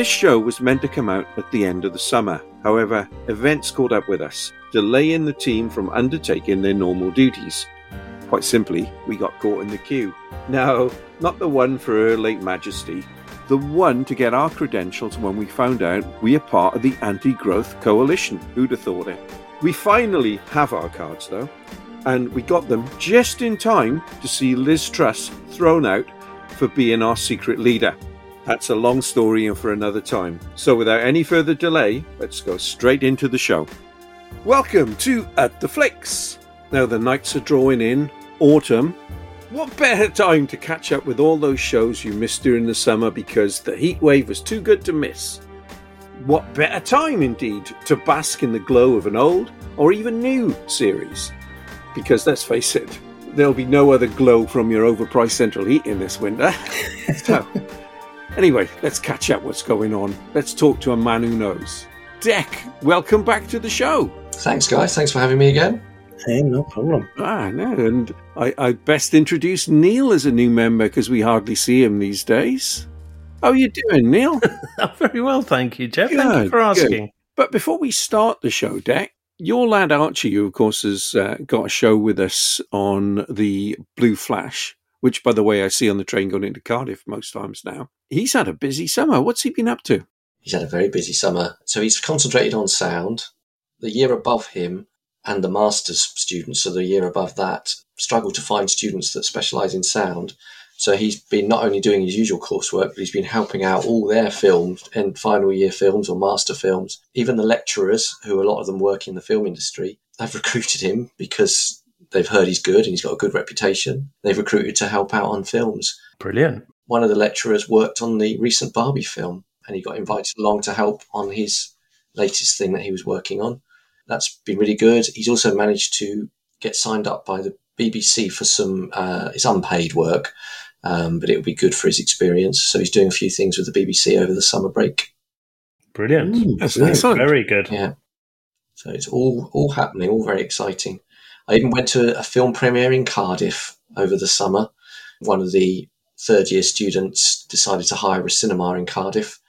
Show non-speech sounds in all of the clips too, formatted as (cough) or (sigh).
This show was meant to come out at the end of the summer. However, events caught up with us, delaying the team from undertaking their normal duties. Quite simply, we got caught in the queue. No, not the one for Her Late Majesty, the one to get our credentials when we found out we are part of the Anti Growth Coalition. Who'd have thought it? We finally have our cards though, and we got them just in time to see Liz Truss thrown out for being our secret leader. That's a long story and for another time. So, without any further delay, let's go straight into the show. Welcome to At the Flicks. Now, the nights are drawing in, autumn. What better time to catch up with all those shows you missed during the summer because the heat wave was too good to miss? What better time, indeed, to bask in the glow of an old or even new series? Because let's face it, there'll be no other glow from your overpriced central heating this winter. (laughs) so, Anyway, let's catch up what's going on. Let's talk to a man who knows. Deck, welcome back to the show. Thanks, guys. Thanks for having me again. Hey, no problem. Ah, no, and I, I best introduce Neil as a new member because we hardly see him these days. How are you doing, Neil? (laughs) Very well, thank you, Jeff. thank you for asking. good. But before we start the show, Deck, your lad Archie, who of course has uh, got a show with us on the Blue Flash, which, by the way, I see on the train going into Cardiff most times now. He's had a busy summer. What's he been up to? He's had a very busy summer. So he's concentrated on sound. The year above him and the master's students, so the year above that, struggle to find students that specialise in sound. So he's been not only doing his usual coursework, but he's been helping out all their films and final year films or master films. Even the lecturers, who a lot of them work in the film industry, have (laughs) recruited him because they've heard he's good and he's got a good reputation. They've recruited to help out on films. Brilliant. One of the lecturers worked on the recent Barbie film and he got invited along to help on his latest thing that he was working on. That's been really good. He's also managed to get signed up by the BBC for some, uh, it's unpaid work, um, but it would be good for his experience. So he's doing a few things with the BBC over the summer break. Brilliant. Mm, That's Brilliant. excellent. Very good. Yeah. So it's all all happening, all very exciting. I even went to a film premiere in Cardiff over the summer. One of the third year students decided to hire a cinema in Cardiff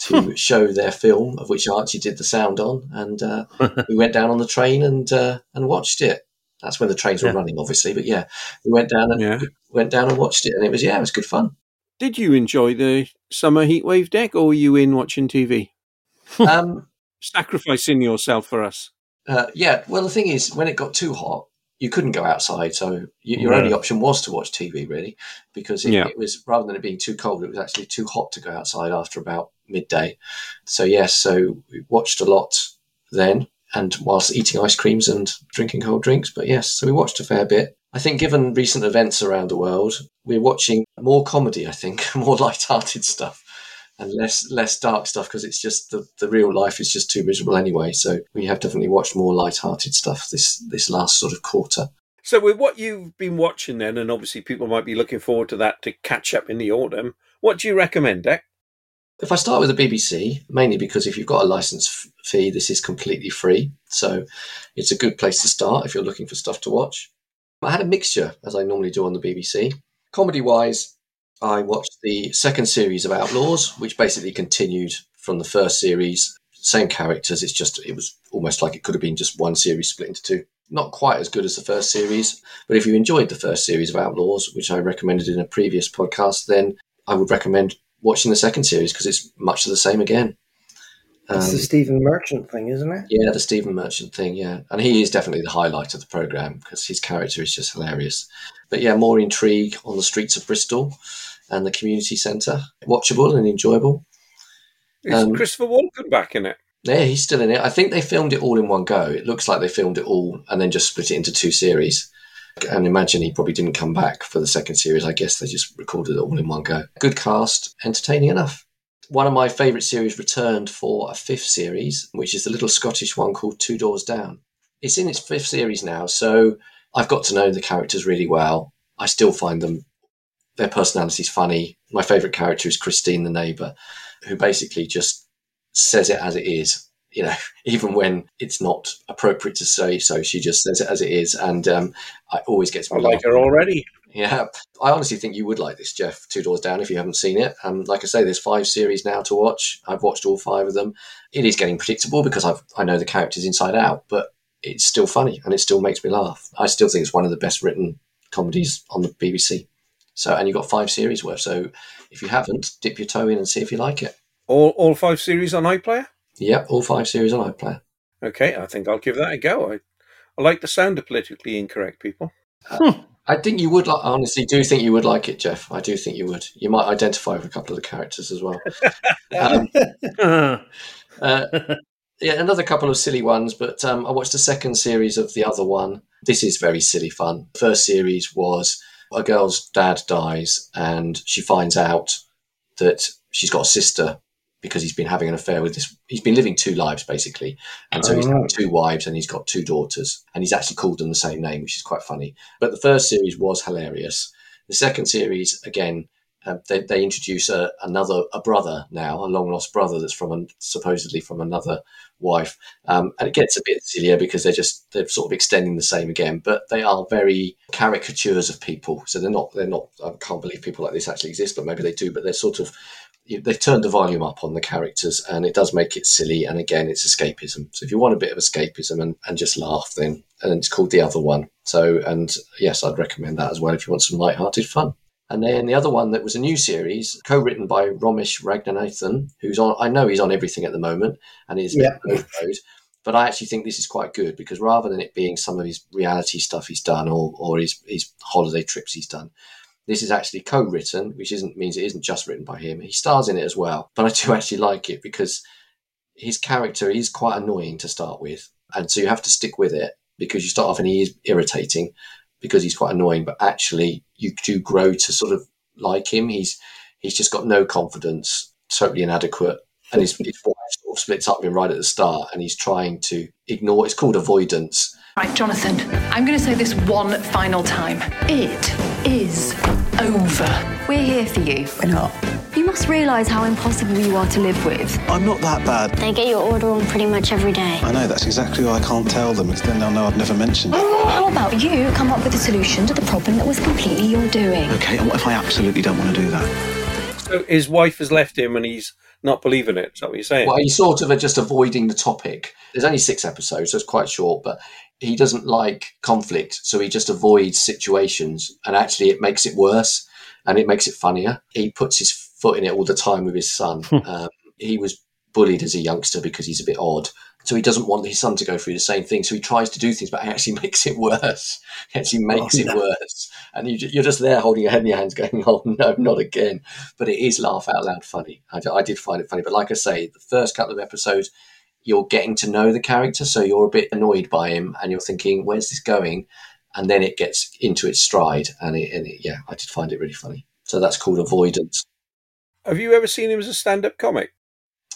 to show their film, of which Archie did the sound on, and uh, (laughs) we went down on the train and uh, and watched it. That's when the trains were running, obviously, but yeah, we went down and Yeah. went down and watched it, and it was yeah, it was good fun. Did you enjoy the summer heatwave deck, or were you in watching TV? Um, (laughs) Sacrificing yourself for us. Uh, yeah, well, the thing is, when it got too hot, you couldn't go outside, so y- your No. only option was to watch TV, really, because it, Yeah. it was rather than it being too cold, it was actually too hot to go outside after about midday. So yes, so we watched a lot then, and whilst eating ice creams and drinking cold drinks. But yes, so we watched a fair bit. I think, given recent events around the world, we're watching more comedy. I think (laughs) more light-hearted stuff and less less dark stuff because it's just the, the real life is just too miserable anyway. So we have definitely watched more light-hearted stuff this this last sort of quarter. So, with what you've been watching, then, and obviously people might be looking forward to that to catch up in the autumn. What do you recommend, Deck? If I start with the BBC, mainly because if you've got a license fee, this is completely free. So it's a good place to start if you're looking for stuff to watch. I had a mixture, as I normally do on the BBC. Comedy wise, I watched the second series of Outlaws, which basically continued from the first series. Same characters, it's just, it was almost like it could have been just one series split into two. Not quite as good as the first series, but if you enjoyed the first series of Outlaws, which I recommended in a previous podcast, then I would recommend watching the second series because it's much the same again. It's Um, the Stephen Merchant thing, isn't it? yeah, the Stephen Merchant thing, yeah. And he is definitely the highlight of the programme because his character is just hilarious. But yeah, more intrigue on the streets of Bristol and the community centre. Watchable and enjoyable. Is Um, Christopher Walken back in it? Yeah, he's still in it. I think they filmed it all in one go. It looks like they filmed it all and then just split it into two series. And imagine he probably didn't come back for the second series. I guess they just recorded it all in one go. Good cast, entertaining enough. One of my favourite series returned for a fifth series, which is the little Scottish one called Two Doors Down. It's in its fifth series now, so I've got to know the characters really well. I still find them, their personalities funny. My favourite character is Christine, the neighbour, who basically just says it as it is. You know, (laughs) even when it's not appropriate to say so, she just says it as it is, and um, I always gets I like her already. Yeah, I honestly think you would like this, Jeff. Two Doors Down, if you haven't seen it. Um, like I say, there's five series now to watch. I've watched all five of them. It is getting predictable because I've I know the characters inside out, but it's still funny and it still makes me laugh. I still think it's one of the best written comedies on the BBC. So, and you've got five series worth. So, if you haven't, dip your toe in and see if you like it. All all five series on iPlayer. Yep, all five series on iPlayer. Okay, I think I'll give that a go. I, I like the sound of politically incorrect people. Uh, I think you would. Like, I honestly do think you would like it, Jeff. I do think you would. You might identify with a couple of the characters as well. (laughs) um, (laughs) uh, yeah, another couple of silly ones, but um, I watched the second series of the other one. This is very silly fun. First series was a girl's dad dies, and she finds out that she's got a sister because he's been having an affair with this. He's been living two lives basically, and so he's got two wives and he's got two daughters, and he's actually called them the same name, which is quite funny. But the first series was hilarious. The second series, again, um, they, they introduce a, another a brother now, a long lost brother that's from a, supposedly from another wife, um, and it gets a bit sillier because they're just they're sort of extending the same again, but they are very caricatures of people. So they're not they're not. I can't believe people like this actually exist, but maybe they do. But they're sort of they've turned the volume up on the characters and it does make it silly and again it's escapism so if you want a bit of escapism and, and just laugh then and it's called the other one so and yes i'd recommend that as well if you want some light-hearted fun and then the other one that was a new series, co-written by Romesh Ranganathan, who's on. I know he's on everything at the moment, and is yeah. (laughs) But I actually think this is quite good because rather than it being some of his reality stuff he's done or or his his holiday trips he's done, this is actually co-written, which isn't means it isn't just written by him. He stars in it as well, but I do (laughs) actually like it because his character is quite annoying to start with, and so you have to stick with it because you start off and he is irritating, because he's quite annoying, but actually you do grow to sort of like him. He's he's just got no confidence, totally inadequate, and his, his wife sort of splits up with him right at the start, and he's trying to ignore. It's called avoidance. Right, Jonathan, I'm going to say this one final time. It is over. We're here for you. We're not. You must realise how impossible you are to live with. I'm not that bad. They get your order on pretty much every day. I know, that's exactly why I can't tell them, because then they'll know I've never mentioned it. How about you come up with a solution to the problem that was completely your doing? Okay, and what if I absolutely don't want to do that? So his wife has left him and he's not believing it. Is that what you're saying? Well, he's sort of just avoiding the topic. There's only six episodes, so it's quite short, but he doesn't like conflict, so he just avoids situations, and actually it makes it worse and it makes it funnier. He puts his foot in it all the time with his son. Hmm. um, he was bullied as a youngster because he's a bit odd. So he doesn't want his son to go through the same thing. So he tries to do things, but it actually (laughs) makes it worse. It actually makes oh, no. it worse. And you, are just there holding your head in your hands going, (laughs) oh, no, not again. But it is laugh out loud funny. I, I did find it funny. But like I say, the first couple of episodes, you're getting to know the character. So you're a bit annoyed by him and you're thinking, where's this going? And then it gets into its stride. And, it, and it, yeah, I did find it really funny. So that's called avoidance. Have you ever seen him as a stand-up comic?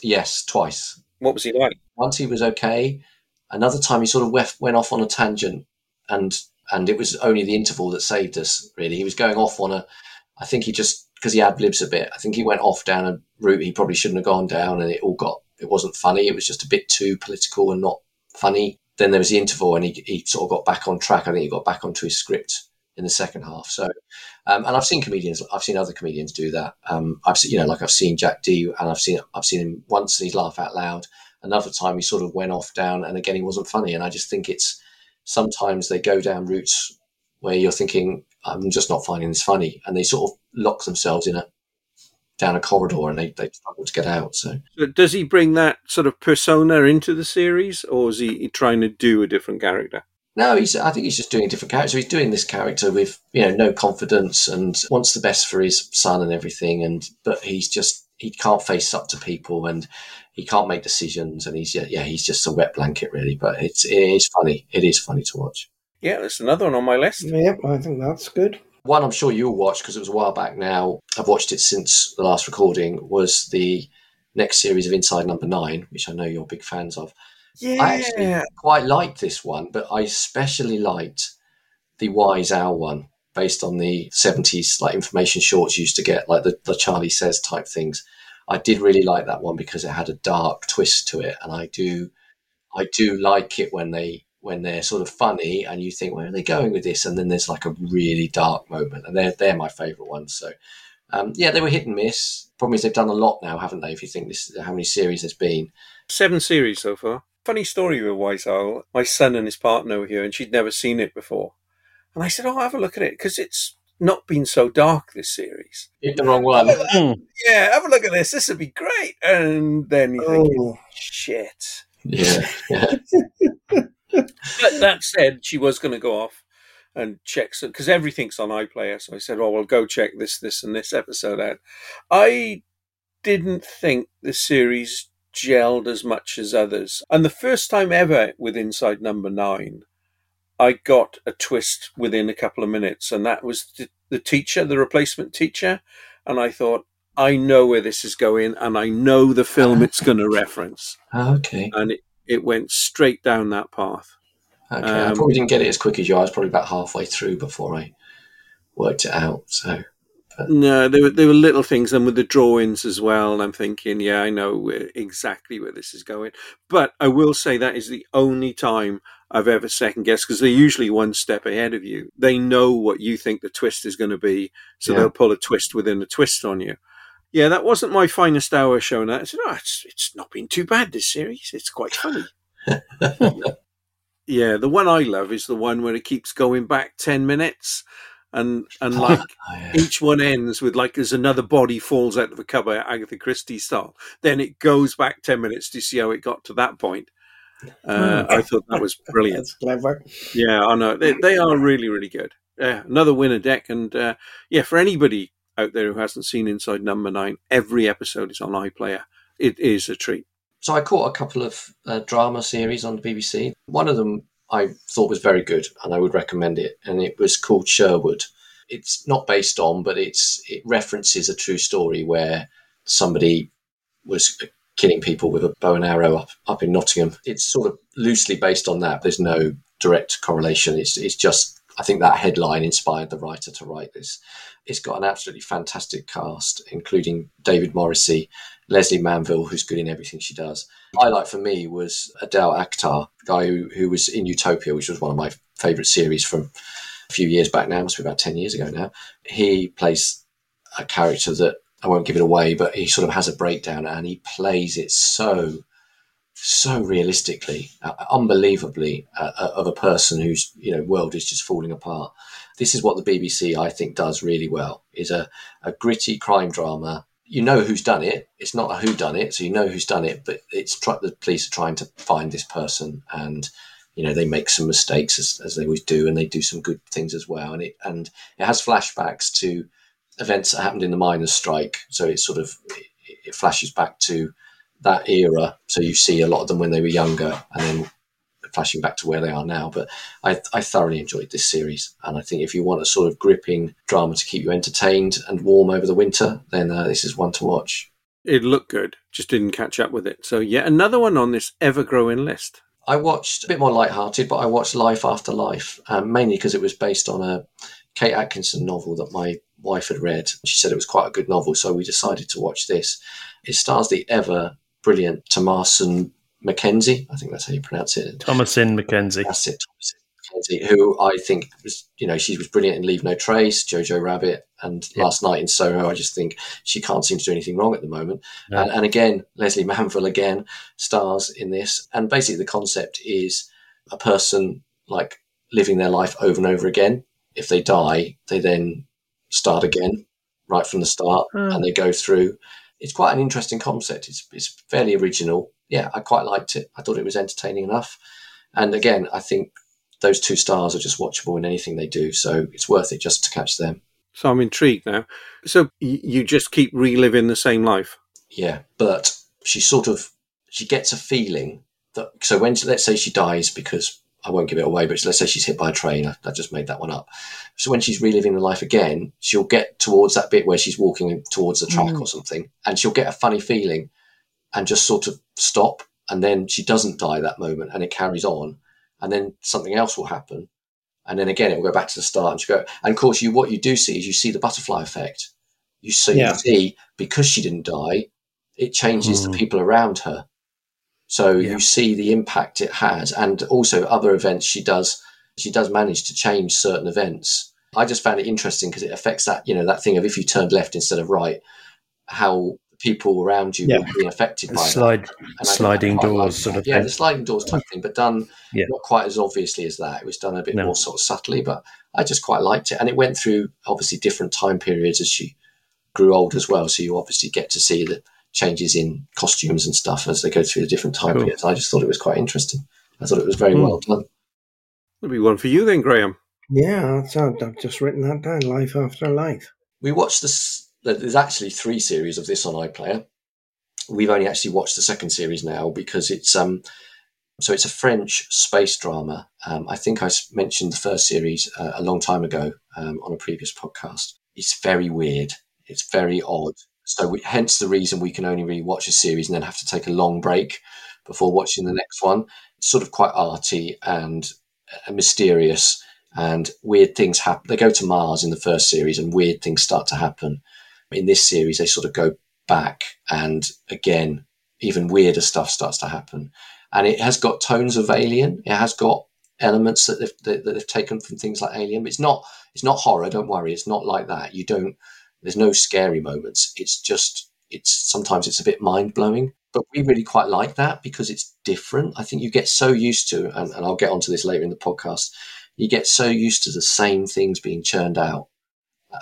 Yes, twice. What was he like? Once he was okay. Another time he sort of went off on a tangent, and and it was only the interval that saved us. Really, he was going off on a. I think he just because he ad libs a bit. I think he went off down a route he probably shouldn't have gone down, and it all got. It wasn't funny. It was just a bit too political and not funny. Then there was the interval, and he, he sort of got back on track. I think he got back onto his script in the second half. So, um, and I've seen comedians, I've seen other comedians do that. Um, I've seen, you know, like I've seen Jack Dee, and I've seen, I've seen him once and he's laugh out loud. Another time he sort of went off down, and again he wasn't funny. And I just think it's sometimes they go down routes where you're thinking, I'm just not finding this funny, and they sort of lock themselves in a down a corridor and they, they struggle to get out. So. so, does he bring that sort of persona into the series, or is he trying to do a different character? No, he's. I think he's just doing a different character. He's doing this character with you know no confidence and wants the best for his son and everything. And but he's just he can't face up to people and he can't make decisions. And he's yeah, yeah he's just a wet blanket really. But it's it is funny. It is funny to watch. Yeah, that's another one on my list. Yep, I think that's good. One I'm sure you'll watch because it was a while back now. I've watched it since the last recording. Was the next series of Inside Number Nine, which I know you're big fans of. Yeah. I actually quite liked this one, but I especially liked the Wise Owl one based on the 70s like information shorts used to get, like the, the Charlie Says type things. I did really like that one because it had a dark twist to it. And I do I do like it when they when they're sort of funny and you think, where are they going with this? And then there's like a really dark moment, and they're they're my favourite ones. So um, yeah, they were hit and miss. Problem is they've done a lot now, haven't they? If you think this, how many series there's been? Seven series so far. Funny story with Wise Owl. My son and his partner were here, and she'd never seen it before. And I said, "Oh, have a look at it because it's not been so dark this series." Hit the wrong one. yeah, have a look at this. This would be great. And then you think, Oh. shit. Yeah, yeah. (laughs) But that said, she was going to go off and check because everything's on iPlayer. So I said, "Oh, well, go check this, this, and this episode out." I didn't think the series gelled as much as others, and the first time ever with Inside Number Nine, I got a twist within a couple of minutes, and that was the, the teacher, the replacement teacher, and I thought. I know where this is going, and I know the film it's going to reference, (laughs) okay. and it, it went straight down that path. Okay, I Um, probably didn't get it as quick as you. I was probably about halfway through before I worked it out. So No, there were there were little things, and with the drawings as well. And I'm thinking, yeah, I know exactly where this is going. But I will say that is the only time I've ever second guessed because they're usually one step ahead of you. They know what you think the twist is going to be, so Yeah. they'll pull a twist within a twist on you. Yeah, that wasn't my finest hour showing that. I said, oh, it's it's not been too bad this series. It's quite funny. (laughs) yeah, the one I love is the one where it keeps going back ten minutes, and and like Oh, yeah. each one ends with like there's another body falls out of a cupboard, Agatha Christie style. Then it goes back ten minutes to see how it got to that point. Uh, I thought that was brilliant. That's clever. Yeah, I know they they are really really good. Yeah, another winner deck, and uh, yeah, for anybody out there who hasn't seen Inside Number Nine, every episode is on iPlayer. It is a treat. So I caught a couple of uh, drama series on the BBC. One of them I thought was very good, and I would recommend it. And it was called Sherwood. It's not based on, but it's it references a true story where somebody was killing people with a bow and arrow up up in Nottingham. It's sort of loosely based on that. There's no direct correlation. It's it's just I think that headline inspired the writer to write this. It's got an absolutely fantastic cast, including David Morrissey, Lesley Manville, who's good in everything she does. Highlight for me was Adeel Akhtar, guy who, who was in Utopia, which was one of my favourite series from a few years back now, must be about 10 years ago now. He plays a character that I won't give it away, but he sort of has a breakdown and he plays it so, so realistically, uh, unbelievably, uh, uh, of a person whose you know world is just falling apart. This is what the BBC, I think, does really well: is a, a gritty crime drama. You know who's done it. It's not a who done it, so you know who's done it. But it's try, the police are trying to find this person, and you know they make some mistakes as, as they always do, and they do some good things as well. And it and it has flashbacks to events that happened in the miners' strike. So it sort of it, it flashes back to that era. So you see a lot of them when they were younger, and then flashing back to where they are now. But I, I thoroughly enjoyed this series, and I think if you want a sort of gripping drama to keep you entertained and warm over the winter, then uh, this is one to watch. It looked good, just didn't catch up with it. So yeah, another one on this ever-growing list. I watched a bit more light-hearted, but I watched Life After Life, um, mainly because it was based on a Kate Atkinson novel that my wife had read. She said it was quite a good novel, so we decided to watch this. It stars the ever brilliant Tomasin McKenzie. I think that's how you pronounce it. Thomasin McKenzie. That's it, Thomasin McKenzie, who I think was, you know, she was brilliant in Leave No Trace, Jojo Rabbit, and Yeah. Last Night in Soho. I just think she can't seem to do anything wrong at the moment. And, and again, Lesley Manville again stars in this. And basically, the concept is a person like living their life over and over again. If they die, they then start again right from the start Hmm. and they go through. It's quite an interesting concept. It's, it's fairly original. Yeah, I quite liked it. I thought it was entertaining enough. And again, I think those two stars are just watchable in anything they do. So it's worth it just to catch them. So I'm intrigued now. So y- you just keep reliving the same life. Yeah, but she sort of she gets a feeling that so when let's say she dies because I won't give it away, but let's say she's hit by a train. I, I just made that one up. So when she's reliving the life again, she'll get towards that bit where she's walking towards the track mm. or something, and she'll get a funny feeling, and just sort of stop, and then she doesn't die that moment, and it carries on, and then something else will happen, and then again it will go back to the start, and she go. And of course, you what you do see is you see the butterfly effect. You see, Yeah. you see because she didn't die, it changes the mm. people around her. So yeah. you see the impact it has, and also other events she does. She does manage to change certain events. I just found it interesting because it affects that you know that thing of if you turned left instead of right, how people around you yeah. will be affected by slide sliding doors sort of yeah thing. the sliding doors type thing but done yeah. not quite as obviously as that it was done a bit no. more sort of subtly but i just quite liked it and it went through obviously different time periods as she grew old as well so you obviously get to see the changes in costumes and stuff as they go through the different time cool. periods i just thought it was quite interesting i thought it was very mm. well done there'll be one for you then graham yeah i've just written that down life after life we watched this there's actually three series of this on iPlayer. We've only actually watched the second series now because it's um, so it's a French space drama. Um, I think I mentioned the first series uh, a long time ago um, on a previous podcast. It's very weird. It's very odd. So we, hence the reason we can only really watch a series and then have to take a long break before watching the next one. It's sort of quite arty and uh, mysterious and weird things happen. They go to Mars in the first series and weird things start to happen in this series, they sort of go back and again, even weirder stuff starts to happen. And it has got tones of Alien. It has got elements that they've, that, they've taken from things like Alien. It's not it's not horror. Don't worry. It's not like that. You don't. There's no scary moments. It's just it's sometimes it's a bit mind blowing. But we really quite like that because it's different. I think you get so used to, and, and I'll get onto this later in the podcast. You get so used to the same things being churned out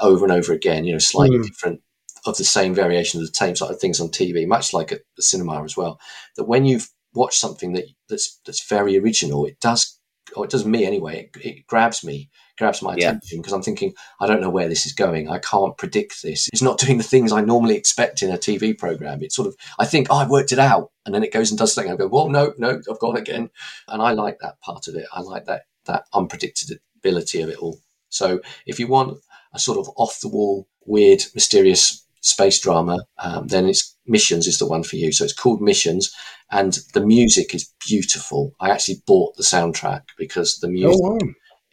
over and over again, you know, slightly mm. different of the same variation of the same sort of things on TV, much like at the cinema as well. That when you've watched something that that's that's very original, it does, or it does me anyway. It, it grabs me, grabs my attention because I'm thinking, I don't know where this is going. I can't predict this. It's not doing the things I normally expect in a TV program. It's sort of, I think, oh, I've worked it out, and then it goes and does something. I go, well, no, no, I've gone again, and I like that part of it. I like that that unpredictability of it all. So if you want a sort of off the wall, weird, mysterious space drama, um, then it's Missions is the one for you. So it's called Missions, and the music is beautiful. I actually bought the soundtrack because the music oh, wow.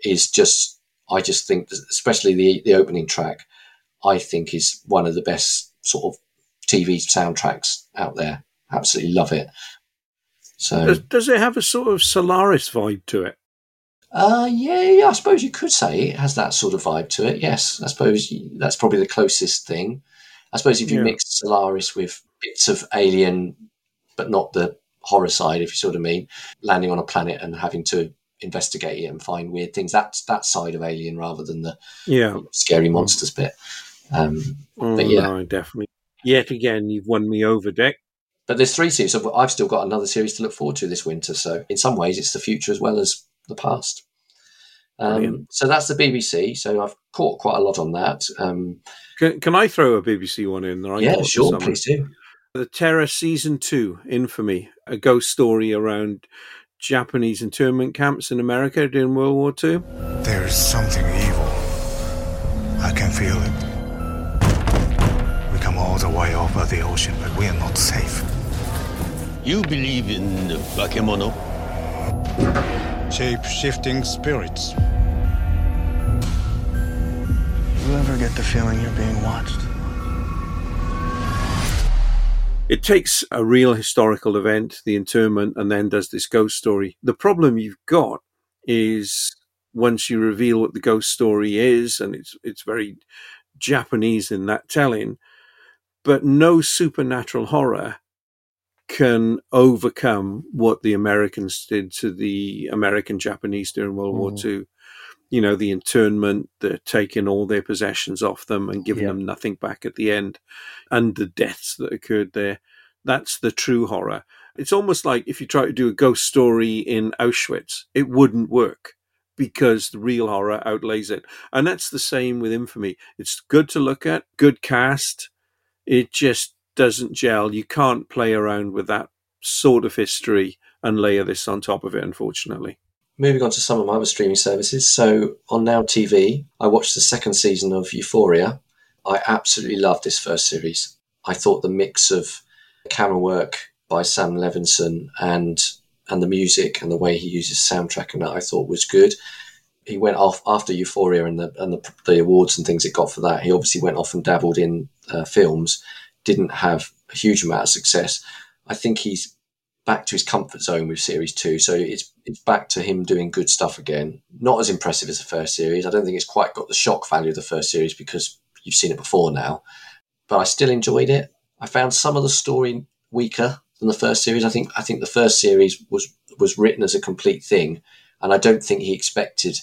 is just. I just think, especially the the opening track, I think is one of the best sort of TV soundtracks out there. Absolutely love it. So does, does it have a sort of Solaris vibe to it? Uh, yeah, yeah, I suppose you could say it has that sort of vibe to it. Yes, I suppose that's probably the closest thing. I suppose if you yeah. mix Solaris with bits of Alien, but not the horror side, if you sort of mean, landing on a planet and having to investigate it and find weird things. That's that side of Alien rather than the yeah scary monsters bit. Um, oh, but yeah, no, definitely. Yet again, you've won me over, Dick. But there's three series. I've still got another series to look forward to this winter. So in some ways, it's the future as well as the past. Um, so that's the BBC. So I've caught quite a lot on that. Um, can, can, I throw a BBC one in? There? yeah, sure, please do. The Terror Season 2, Infamy, a ghost story around Japanese internment camps in America during World War II. There's something evil. I can feel it. We come all the way over the ocean, but we are not safe. You believe in bakemono? Shape shifting spirits. You ever get the feeling you're being watched? It takes a real historical event, the internment, and then does this ghost story. The problem you've got is once you reveal what the ghost story is, and it's it's very Japanese in that telling, but no supernatural horror can overcome what the Americans did to the American Japanese during World mm. War II. You know, the internment, the taking all their possessions off them and giving them nothing back at the end, and the deaths that occurred there. That's the true horror. It's almost like if you try to do a ghost story in Auschwitz, it wouldn't work because the real horror outlays it. And that's the same with Infamy. It's good to look at, good cast. It just doesn't gel. You can't play around with that sort of history and layer this on top of it, unfortunately. Moving on to some of my other streaming services. So on Now TV, I watched the second season of Euphoria. I absolutely loved this first series. I thought the mix of camera work by Sam Levinson and and the music and the way he uses soundtrack and that I thought was good. He went off after Euphoria and the and the, the awards and things it got for that. He obviously went off and dabbled in uh, films didn't have a huge amount of success. I think he's back to his comfort zone with series two. So it's it's back to him doing good stuff again. Not as impressive as the first series. I don't think it's quite got the shock value of the first series because you've seen it before now. But I still enjoyed it. I found some of the story weaker than the first series. I think I think the first series was was written as a complete thing, and I don't think he expected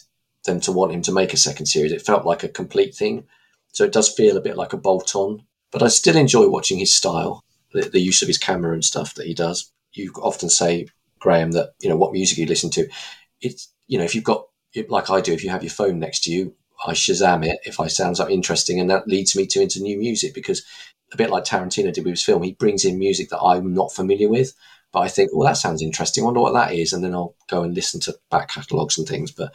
them to want him to make a second series. It felt like a complete thing, so it does feel a bit like a bolt on. But I still enjoy watching his style, the, the use of his camera and stuff that he does. You often say, Graham, that you know what music you listen to. It's you know if you've got like I do, if you have your phone next to you, I Shazam it if I sounds something interesting, and that leads me to into new music because a bit like Tarantino did with his film, he brings in music that I'm not familiar with. But I think, well, that sounds interesting. I wonder what that is, and then I'll go and listen to back catalogs and things. But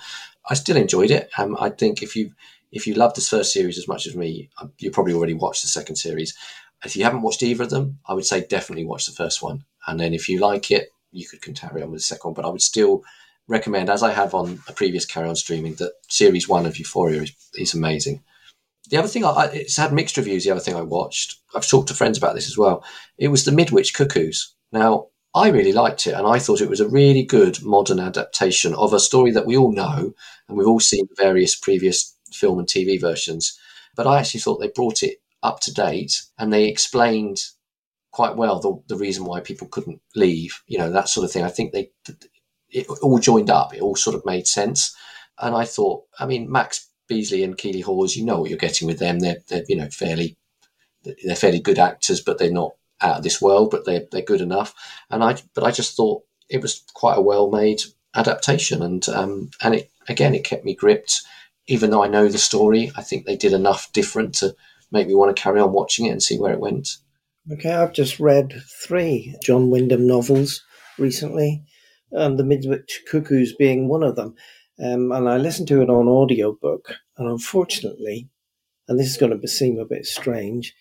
I still enjoyed it. Um, I think if you if you love this first series as much as me, uh, you probably already watched the second series. If you haven't watched either of them, I would say definitely watch the first one, and then if you like it, you could carry on with the second one. But I would still recommend, as I have on a previous Carry On streaming, that series one of Euphoria is, is amazing. The other thing, I, it's had mixed reviews. The other thing I watched, I've talked to friends about this as well. It was the Midwich Cuckoos. Now, I really liked it, and I thought it was a really good modern adaptation of a story that we all know, and we've all seen various previous film and TV versions. But I actually thought they brought it up to date, and they explained quite well the, the reason why people couldn't leave. You know that sort of thing. I think they it all joined up. It all sort of made sense. And I thought, I mean, Max Beesley and Keeley Hawes, you know what you're getting with them. They're, they're you know fairly they're fairly good actors, but they're not out of this world. But they're they're good enough. And I but I just thought it was quite a well made adaptation, and um, and it again it kept me gripped. Even though I know the story, I think they did enough different to make me want to carry on watching it and see where it went. Okay, I've just read three John Wyndham novels recently, and The Midwich Cuckoos being one of them. Um, and I listened to it on audiobook, and unfortunately, and this is going to seem a bit strange,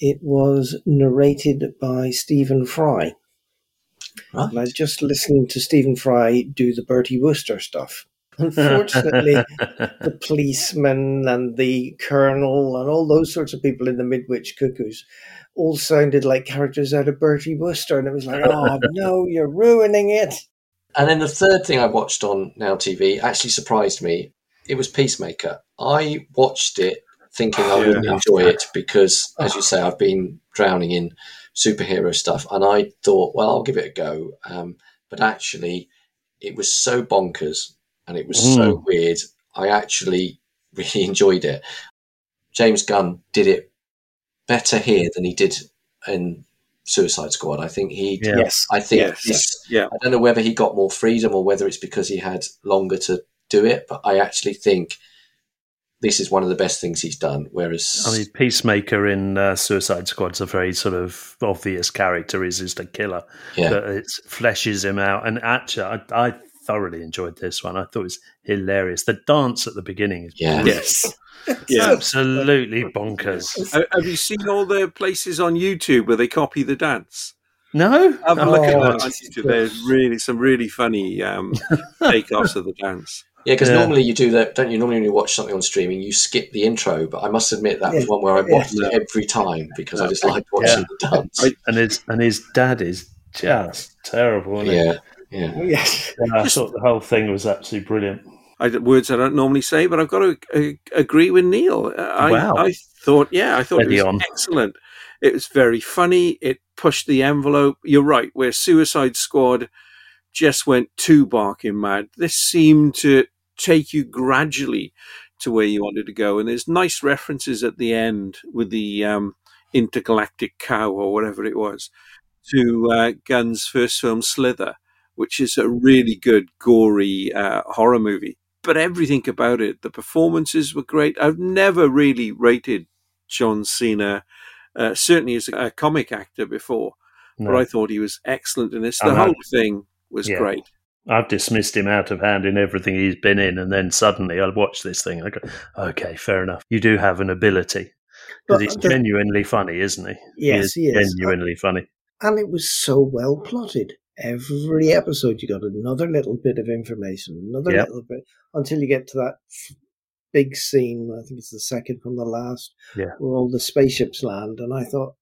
it was narrated by Stephen Fry. Right. And I just listened to Stephen Fry do the Bertie Wooster stuff. Unfortunately, (laughs) the policeman and the colonel and all those sorts of people in the Midwich Cuckoos all sounded like characters out of Bertie Wooster, and it was like, oh (laughs) no, you're ruining it. And then the third thing I watched on Now TV actually surprised me. It was Peacemaker. I watched it thinking I wouldn't Yeah. enjoy it because, as you say, I've been drowning in superhero stuff, and I thought, well, I'll give it a go. Um, but actually, it was so bonkers and it was so weird. I actually (laughs) really enjoyed it. James Gunn did it better here than he did in Suicide Squad. I think he. Yeah. Yes. I think Yes. this, Yeah. I don't know whether he got more freedom or whether it's because he had longer to do it, but I actually think this is one of the best things he's done. Whereas, I mean, Peacemaker in uh, Suicide Squad's a very sort of obvious character. He's just a killer, yeah, but it fleshes him out. And actually, I, I thoroughly enjoyed this one. I thought it was hilarious. The dance at the beginning is Yeah. Yes. Yeah. absolutely bonkers. Have you seen all the places on YouTube where they copy the dance? No, Have a look at Oh, that on There's really some really funny um, (laughs) takeoffs of the dance. yeah, because Yeah. normally you do that, don't you? Normally when you watch something on streaming, you skip the intro. But I must admit that was one where I watched Yeah. it every time because I just like watching the dance. And his and his dad is just terrible. Isn't yeah, yeah. Oh, Yes. he? I thought the whole thing was absolutely brilliant. I, words I don't normally say, but I've got to uh, agree with Neil. Uh, I, Wow. I thought, yeah, I thought Steady it was on. excellent. It was very funny. It pushed the envelope. You're right. Where Suicide Squad just went too barking mad. This seemed to take you gradually to where you wanted to go. And there's nice references at the end with the um, intergalactic cow or whatever it was to uh, Gunn's first film, Slither, which is a really good, gory uh, horror movie. But everything about it, the performances were great. I've never really rated John Cena, uh, certainly as a comic actor before, No, but I thought he was excellent in this. I The know. whole thing was Yeah. great. I've dismissed him out of hand in everything he's been in, and then suddenly I watch this thing. I go, okay, fair enough. You do have an ability because he's the- genuinely funny, isn't he? Yes, he is. genuinely funny. And it was so well plotted. Every episode, you got another little bit of information, another Yep. little bit, until you get to that f- big scene. I think it's the second from the last, Yeah. where all the spaceships land. And I thought,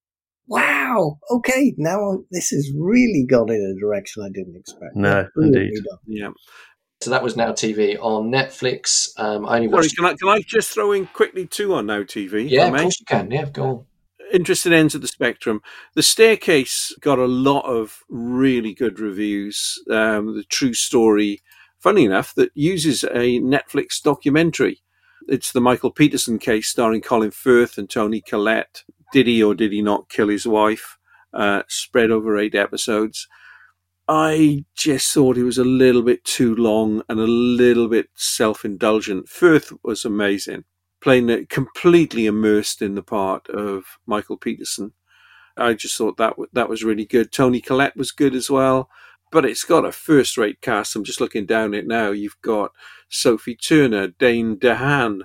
wow, okay, now this has really gone in a direction I didn't expect. No, Brilliantly indeed. done. Yeah. So that was Now TV on Netflix. Um, I only Sorry, watched. can I, can I just throw in quickly two on Now TV? yeah, I of course you can. Yeah, go on. Interesting ends of the spectrum. The Staircase got a lot of really good reviews. Um, the true story, funny enough, that uses a Netflix documentary. It's the Michael Peterson case starring Colin Firth and Toni Collette. Did he or did he not kill his wife? Uh, spread over eight episodes. I just thought it was a little bit too long and a little bit self indulgent. Firth was amazing playing it completely immersed in the part of Michael Peterson. I just thought that w- that was really good. Toni Collette was good as well, but it's got a first-rate cast. I'm just looking down it now. You've got Sophie Turner, Dane DeHaan,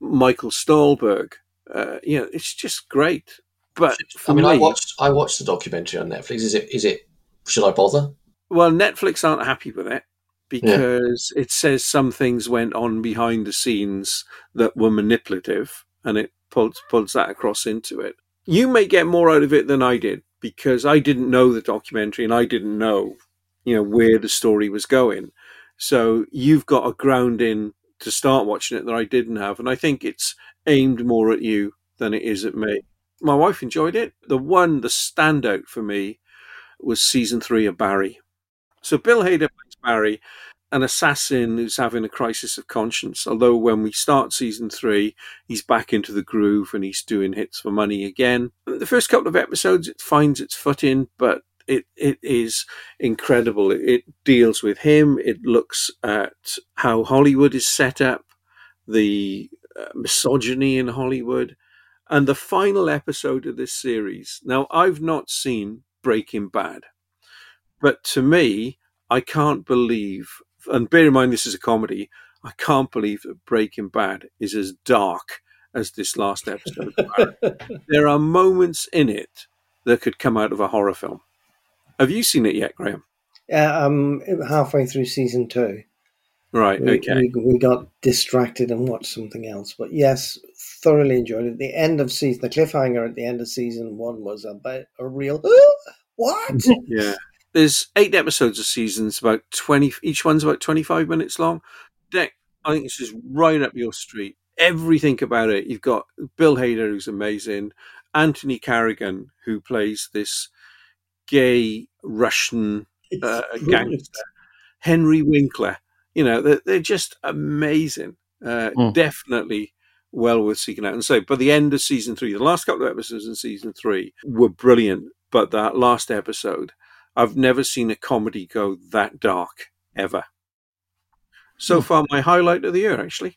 Michael Stuhlbarg. Uh, you know, it's just great. But I mean, me, I watched. I watched the documentary on Netflix. Is it? Is it? Should I bother? Well, Netflix aren't happy with it because it says some things went on behind the scenes that were manipulative, and it pulls pulls that across into it. You may get more out of it than I did because I didn't know the documentary and I didn't know, you know, where the story was going. So you've got a grounding to start watching it that I didn't have, and I think it's aimed more at you than it is at me. My wife enjoyed it. The one, the standout for me, was season three of Barry. So Bill Hader Barry, an assassin who's having a crisis of conscience. Although when we start season three, he's back into the groove and he's doing hits for money again. The first couple of episodes, it finds its footing, but it, it is incredible. It, deals with him. It looks at how Hollywood is set up, the uh, misogyny in Hollywood, and the final episode of this series. Now, I've not seen Breaking Bad, but to me, I can't believe, and bear in mind this is a comedy, I can't believe that Breaking Bad is as dark as this last episode. (laughs) there are moments in it that could come out of a horror film. Have you seen it yet, Graham? Yeah, I'm halfway through season two. Right, We, okay. we, we got distracted and watched something else. But yes, thoroughly enjoyed it. The end of season, the cliffhanger at the end of season one was about a real (gasps) what? yeah. There's eight episodes of seasons, about 20, each one's about 25 minutes long. Deck, I think it's just right up your street. Everything about it. You've got Bill Hader, who's amazing, Anthony Carrigan, who plays this gay Russian uh, gangster, Henry Winkler. You know, they're, they're just amazing. Uh, Mm. Definitely well worth seeking out. And so, by the end of season three, the last couple of episodes in season three were brilliant. But that last episode, I've never seen a comedy go that dark ever. So hmm. far, my highlight of the year, actually.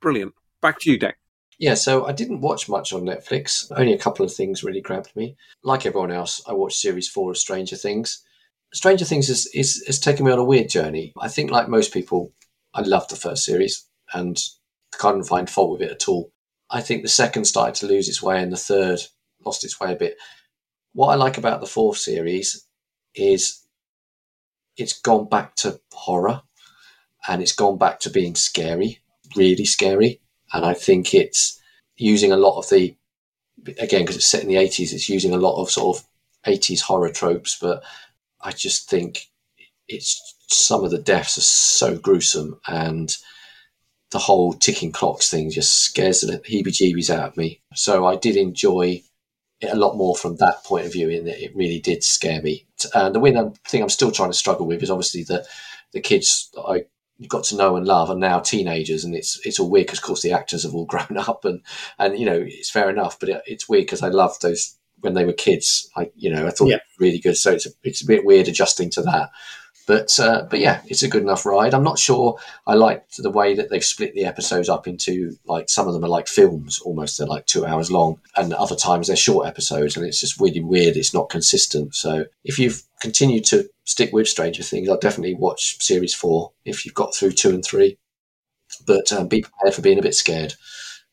Brilliant. Back to you, Deck. Yeah, so I didn't watch much on Netflix. Only a couple of things really grabbed me. Like everyone else, I watched series four of Stranger Things. Stranger Things is, is, is taken me on a weird journey. I think, like most people, I loved the first series and couldn't find fault with it at all. I think the second started to lose its way and the third lost its way a bit. What I like about the fourth series is it's gone back to horror and it's gone back to being scary, really scary. And I think it's using a lot of the, again, because it's set in the 80s, it's using a lot of sort of 80s horror tropes, but I just think it's some of the deaths are so gruesome and the whole ticking clocks thing just scares the heebie jeebies out of me. So I did enjoy a lot more from that point of view in that it really did scare me. And uh, the one thing I'm still trying to struggle with is obviously the, the kids that I got to know and love are now teenagers and it's it's all weird because of course the actors have all (laughs) grown up and and you know it's fair enough but it, it's weird because I loved those when they were kids I you know I thought Yeah. really good so it's a, it's a bit weird adjusting to that but uh, but yeah it's a good enough ride. I'm not sure I liked the way that they've split the episodes up into like some of them are like films almost they're like two hours long and other times they're short episodes and it's just really weird it's not consistent. So if you've continued to stick with Stranger Things I'll definitely watch series four if you've got through two and three. But um, be prepared for being a bit scared.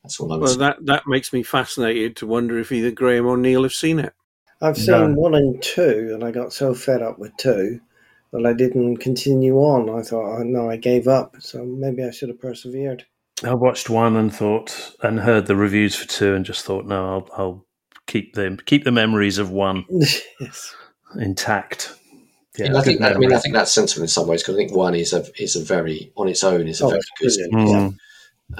That's all I would Well, that, that makes me fascinated to wonder if either Graham or Neil have seen it. I've seen one and two, and I got so fed up with two that I didn't continue on. I thought, oh, no, I gave up. So maybe I should have persevered. I watched one and thought and heard the reviews for two and just thought, no, I'll, I'll keep them keep the memories of one (laughs) yes. intact. Yeah, Yeah, I think that, I mean. I think that's sensible in some ways because I think one is a is a very on its own is a Oh, very good brilliant. Mm.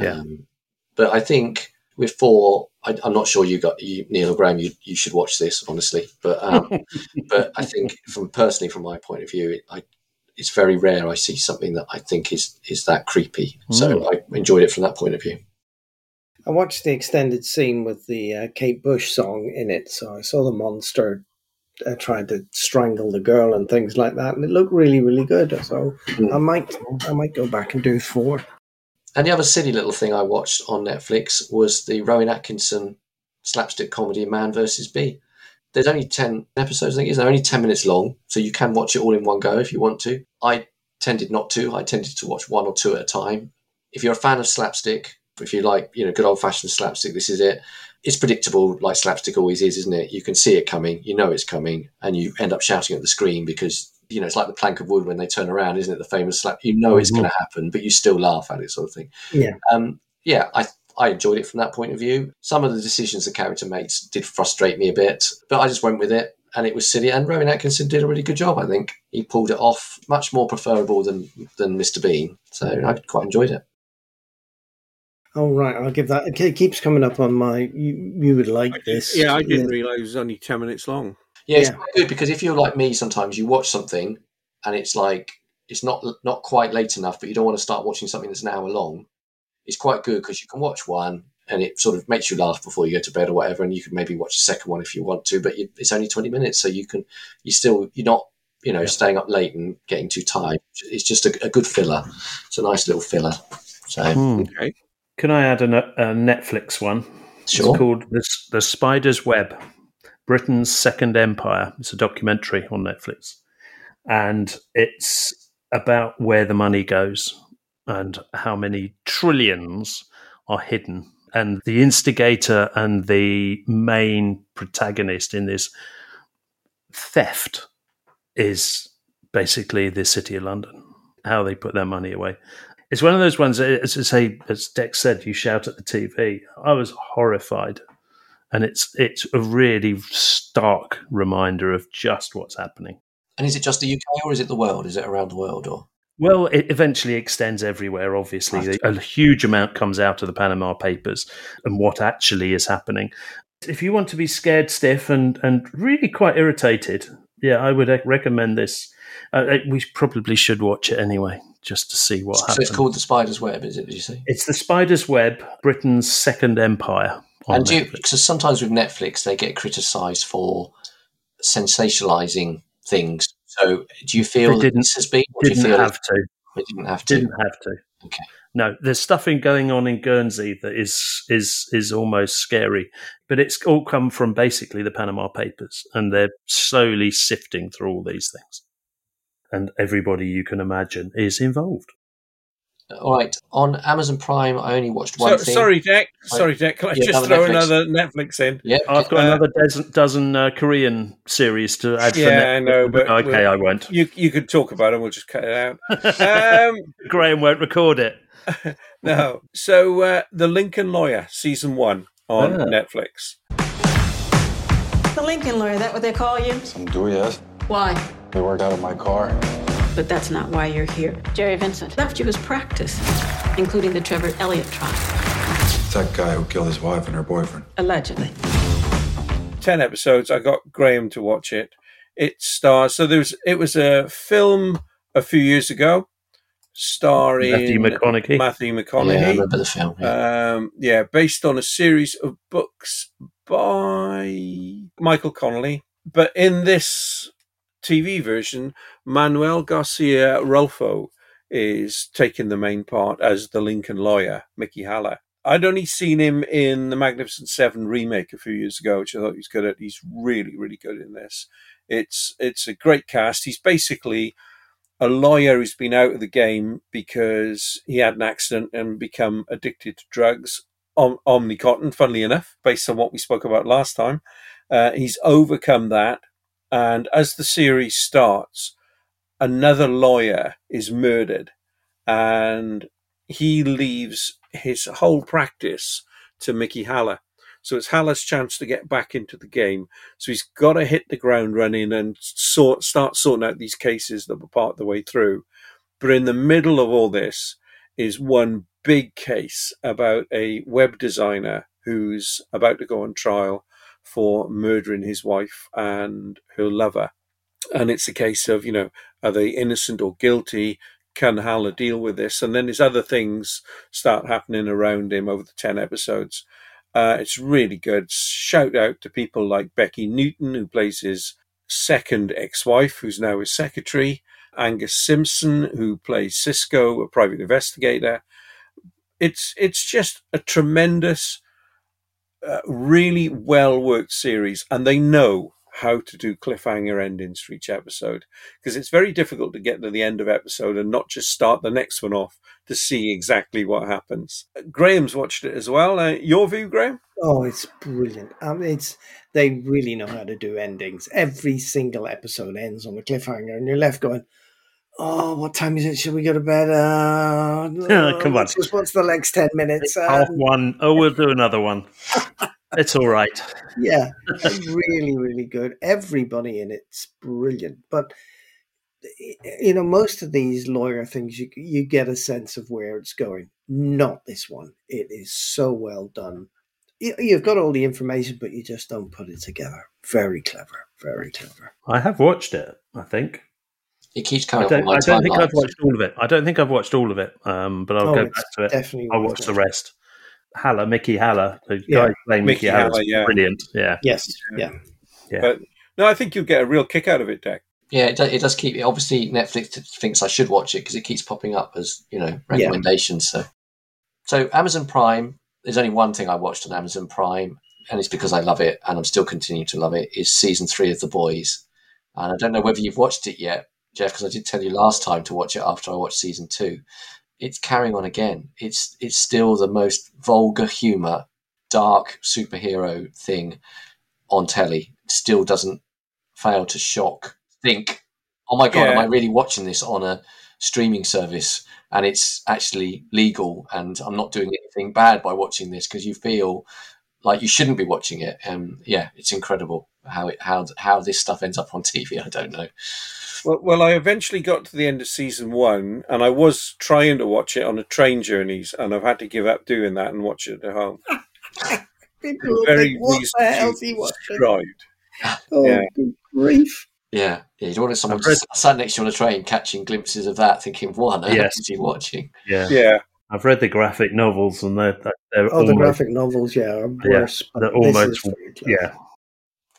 Yeah. Um, but I think with four, I, I'm not sure you got you, Neil or Graham. You, you should watch this honestly. But um, (laughs) but I think from personally from my point of view, it, I, it's very rare I see something that I think is is that creepy. So I enjoyed it from that point of view. I watched the extended scene with the uh, Kate Bush song in it, so I saw the monster uh, trying to strangle the girl and things like that, and it looked really, really good. So I might, I might go back and do four. And the other silly little thing I watched on Netflix was the Rowan Atkinson slapstick comedy Man vs. Bee. There's only 10 episodes, I think it is. They're only 10 minutes long, so you can watch it all in one go if you want to. I tended not to. I tended to watch one or two at a time. If you're a fan of slapstick, if you like, you know, good old fashioned slapstick, this is it. It's predictable, like slapstick always is, isn't it? You can see it coming, you know it's coming, and you end up shouting at the screen because you know it's like the plank of wood when they turn around, isn't it? The famous slap. You know it's going to happen, but you still laugh at it, sort of thing. Yeah. Um, yeah, I I enjoyed it from that point of view. Some of the decisions the character makes did frustrate me a bit, but I just went with it, and it was silly. And Rowan Atkinson did a really good job. I think he pulled it off, much more preferable than than Mr. Bean. So I quite enjoyed it. All right, I'll give that. It keeps coming up on my. You, you would like this? Yeah, I didn't realise it was only 10 minutes long. Yeah, it's Yeah. quite good because if you're like me, sometimes you watch something and it's like it's not not quite late enough, but you don't want to start watching something that's an hour long. It's quite good because you can watch one and it sort of makes you laugh before you go to bed or whatever, and you can maybe watch a second one if you want to, but you, it's only twenty minutes, so you can you still you're not you know staying up late and getting too tired. It's just a, a good filler. It's a nice little filler. So Hmm. Okay. Can I add a, a Netflix one? Sure. It's called the, the Spider's Web, Britain's Second Empire. It's a documentary on Netflix, and it's about where the money goes and how many trillions are hidden. And the instigator and the main protagonist in this theft is basically the City of London, how they put their money away. It's one of those ones, as say, as Dex said, you shout at the TV. I was horrified. And it's it's a really stark reminder of just what's happening. and is it just the UK or is it the world? Is it around the world or? Well, it eventually extends everywhere, obviously. A huge amount comes out of the Panama Papers and what actually is happening. If you want to be scared stiff and, and really quite irritated, yeah, I would recommend this. Uh, we probably should watch it anyway, just to see what So happens. it's called the Spider's Web, is it? Did you say? It's the Spider's Web, Britain's Second Empire. And do you, Netflix. because sometimes with Netflix they get criticised for sensationalizing things. So do you feel that didn't- this has been? Or do you didn't feel have to. Didn't have to. Didn't have to. Okay. No, there's stuff in going on in Guernsey that is is is almost scary, but it's all come from basically the Panama Papers, and they're slowly sifting through all these things, and everybody you can imagine is involved. All right. On Amazon Prime, I only watched one So, thing. sorry, Jack. Sorry, Jack. Can I Yeah, just another throw Netflix. another Netflix in? Yeah. I've got Uh, another dozen, dozen uh, Korean series to add. for Yeah, I know, but okay, we'll- I won't. You you could talk about it. We'll just cut it out. (laughs) um, Graham won't record it. (laughs) no. So uh, the Lincoln Lawyer season one on Ah. Netflix. The Lincoln lawyer, that what they call you? Some do, yes. Why? They worked out of my car. But that's not why you're here. Jerry Vincent left you as practice, including the Trevor Elliott trial, It's that guy who killed his wife and her boyfriend. allegedly. Ten episodes. I got Graham to watch it. It stars. So there was. It was a film a few years ago, starring Matthew McConaughey. Matthew McConaughey. Yeah, I remember the film. Yeah. Um, yeah, based on a series of books by Michael Connolly. But in this TV version, Manuel Garcia Rulfo is taking the main part as the Lincoln lawyer, Mickey Haller. I'd only seen him in the Magnificent Seven remake a few years ago, which I thought he was good at. He's really, really good in this. It's it's a great cast. He's basically a lawyer who's been out of the game because he had an accident and become addicted to drugs. Om- Omnicontin, funnily enough, based on what we spoke about last time, uh, he's overcome that. And as the series starts, another lawyer is murdered, and he leaves his whole practice to Mickey Haller. So it's Haller's chance to get back into the game. So he's got to hit the ground running and sort start sorting out these cases that were part of the way through. But in the middle of all this is one big case about a web designer who's about to go on trial for murdering his wife and her lover. And it's a case of, you know, are they innocent or guilty? Can Haller deal with this? And then these other things start happening around him over the 10 episodes. Uh, it's really good. Shout out to people like Becky Newton, who plays his second ex wife, who's now his secretary, Angus Sampson, who plays Cisco, a private investigator. It's it's just a tremendous, uh, really well worked series, and they know how to do cliffhanger endings for each episode because it's very difficult to get to the end of episode and not just start the next one off to see exactly what happens. Graham's watched it as well. Uh, your view, Graham? Oh, it's brilliant. Mean, it's they really know how to do endings. Every single episode ends on a cliffhanger, and you're left going, "Oh, what time is it? Should we go to bed?" Uh, oh, (laughs) come on, just what's the next ten minutes? Half um, one. Oh, we'll do another one. (laughs) it's all right. Yeah, (laughs) really, really good. Everybody in it's brilliant, but you know, most of these lawyer things, you you get a sense of where it's going. Not this one. It is so well done. You've got all the information, but you just don't put it together. Very clever. Very clever. I have watched it. I think it keeps coming. I don't, I don't think I've watched all of it. I don't think I've watched all of it. Um, but I'll Oh, go back to it. definitely I'll worth watch the rest. Haller, Mickey Haller, the Yeah. guy playing Mickey, Mickey Haller, Haller, yeah. brilliant. Yeah, Yes. Yeah. yeah. But no, I think you'll get a real kick out of it, Deck. Yeah, it does, it does keep. Obviously, Netflix thinks I should watch it because it keeps popping up as you know recommendations. So, so Amazon Prime. There's only one thing I watched on Amazon Prime, and it's because I love it, and I'm still continuing to love it. Is season three of The Boys, and I don't know whether you've watched it yet, Jeff, because I did tell you last time to watch it after I watched season two. It's carrying on again. It's it's still the most vulgar humour, dark superhero thing on telly. It still doesn't fail to shock. Think, oh my god, am I really watching this on a streaming service? And it's actually legal, and I'm not doing anything bad by watching this because you feel like you shouldn't be watching it. Um, yeah, it's incredible how it how how this stuff ends up on (laughs) TV. I don't know. Well, well, I eventually got to the end of season one, and I was trying to watch it on a train journeys, and I've had to give up doing that and watch it at home. (laughs) People will Very think, what the hell's he watching? described. (gasps) Oh, Yeah. grief. Yeah, yeah. You don't want someone read- just sat next to you on a train catching glimpses of that, thinking, "What on earth Yes. is he watching?" yeah, Yeah, I've read the graphic novels, and they're they're Oh, the graphic novels, yeah, are Yeah, worse. but they're almost is very clever. yeah.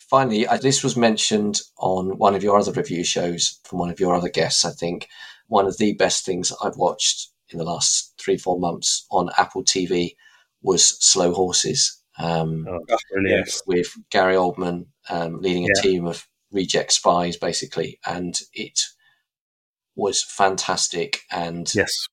Finally, uh, this was mentioned on one of your other review shows from one of your other guests. I think one of the best things I've watched in the last three four months on Apple TV was Slow Horses. Um, Oh, brilliant. yes. with Gary Oldman um, leading a Yeah. team of reject spies, basically, and it was fantastic. And Yes,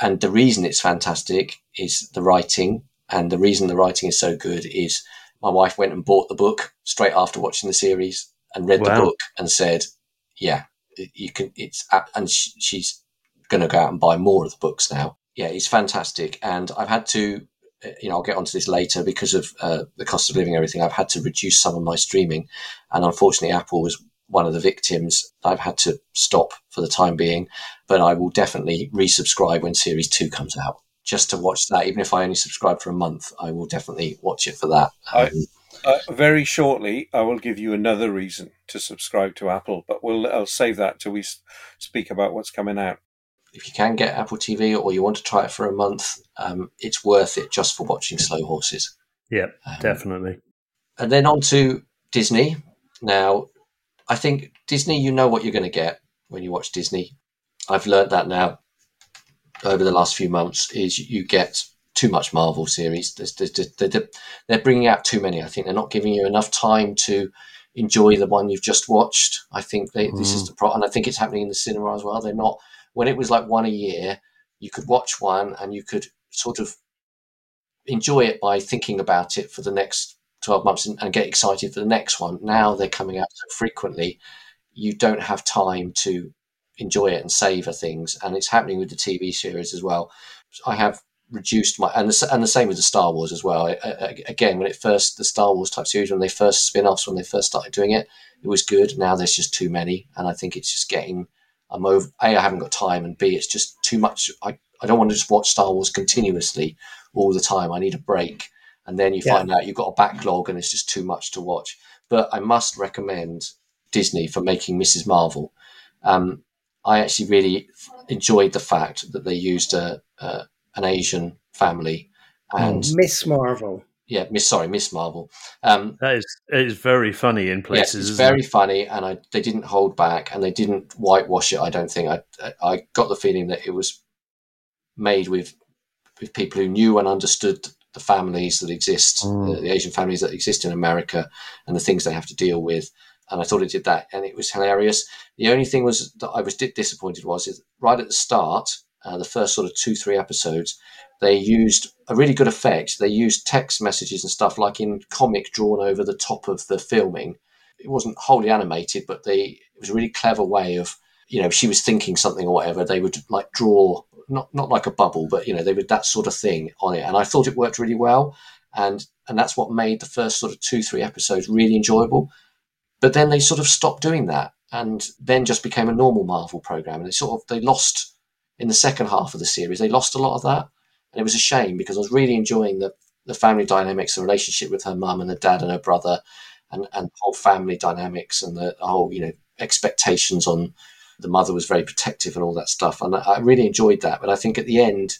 and the reason it's fantastic is the writing, and the reason the writing is so good is my wife went and bought the book straight after watching the series and read the book and said, "Yeah, you can." It's and she's going to go out and buy more of the books now. Yeah, it's fantastic, and I've had to. uh, You know, I'll get onto this later because of uh, the cost of living, everything. I've had to reduce some of my streaming, and unfortunately, Apple was one of the victims. I've had to stop for the time being, but I will definitely resubscribe when Series Two comes out, just to watch that. Even if I only subscribe for a month, I will definitely watch it for that. I- Um, Uh, very shortly, I will give you another reason to subscribe to Apple, but we'll I'll save that till we speak about what's coming out. if you can get Apple TV or you want to try it for a month, um, it's worth it just for watching Slow Horses. yeah, Um, definitely. And then on to Disney. Now, I think Disney, you know what you're going to get when you watch Disney. I've learned that now over the last few months is you get too much Marvel series. They're, they're bringing out too many. I think they're not giving you enough time to enjoy the one you've just watched. I think they, this is mm. the problem, and I think it's happening in the cinema as well. They're not when it was like one a year. You could watch one and you could sort of enjoy it by thinking about it for the next 12 months and, and get excited for the next one. Now they're coming out so frequently, you don't have time to enjoy it and savor things. And it's happening with the TV series as well. I have reduced my and the, and the same with the Star Wars as well. I, I, again, when it first the Star Wars type series when they first spin offs when they first started doing it, it was good. Now there's just too many, and I think it's just getting. I'm over. A, I haven't got time, and B, it's just too much. I, I don't want to just watch Star Wars continuously all the time. I need a break, and then you Yeah. find out you've got a backlog, and it's just too much to watch. But I must recommend Disney for making Mrs. Marvel. Um, I actually really enjoyed the fact that they used a, a an Asian family and Miss Marvel. yeah, Miss sorry, Miss Marvel. Um, That is it is very funny in yes, places. it's isn't very it? funny, and I they didn't hold back, and they didn't whitewash it. I don't think I I- I got the feeling that it was made with with people who knew and understood the families that exist, Mm. uh, the Asian families that exist in America, and the things they have to deal with. And I thought it did that, and it was hilarious. The only thing was that I was disappointed was right at the start, uh, the first sort of two three episodes, they used a really good effect. They used text messages and stuff like in comic drawn over the top of the filming. It wasn't wholly animated, but they it was a really clever way of you know she was thinking something or whatever. They would like draw not not like a bubble, but you know they would that sort of thing on it, and I thought it worked really well. And and that's what made the first sort of two three episodes really enjoyable. But then they sort of stopped doing that, and then just became a normal Marvel program, and they sort of they lost in the second half of the series. They lost a lot of that, and it was a shame because I was really enjoying the the family dynamics, the relationship with her mum and her dad and her brother, and and whole family dynamics and the, the whole you know expectations on the mother was very protective and all that stuff, and I, I really enjoyed that. But I think at the end.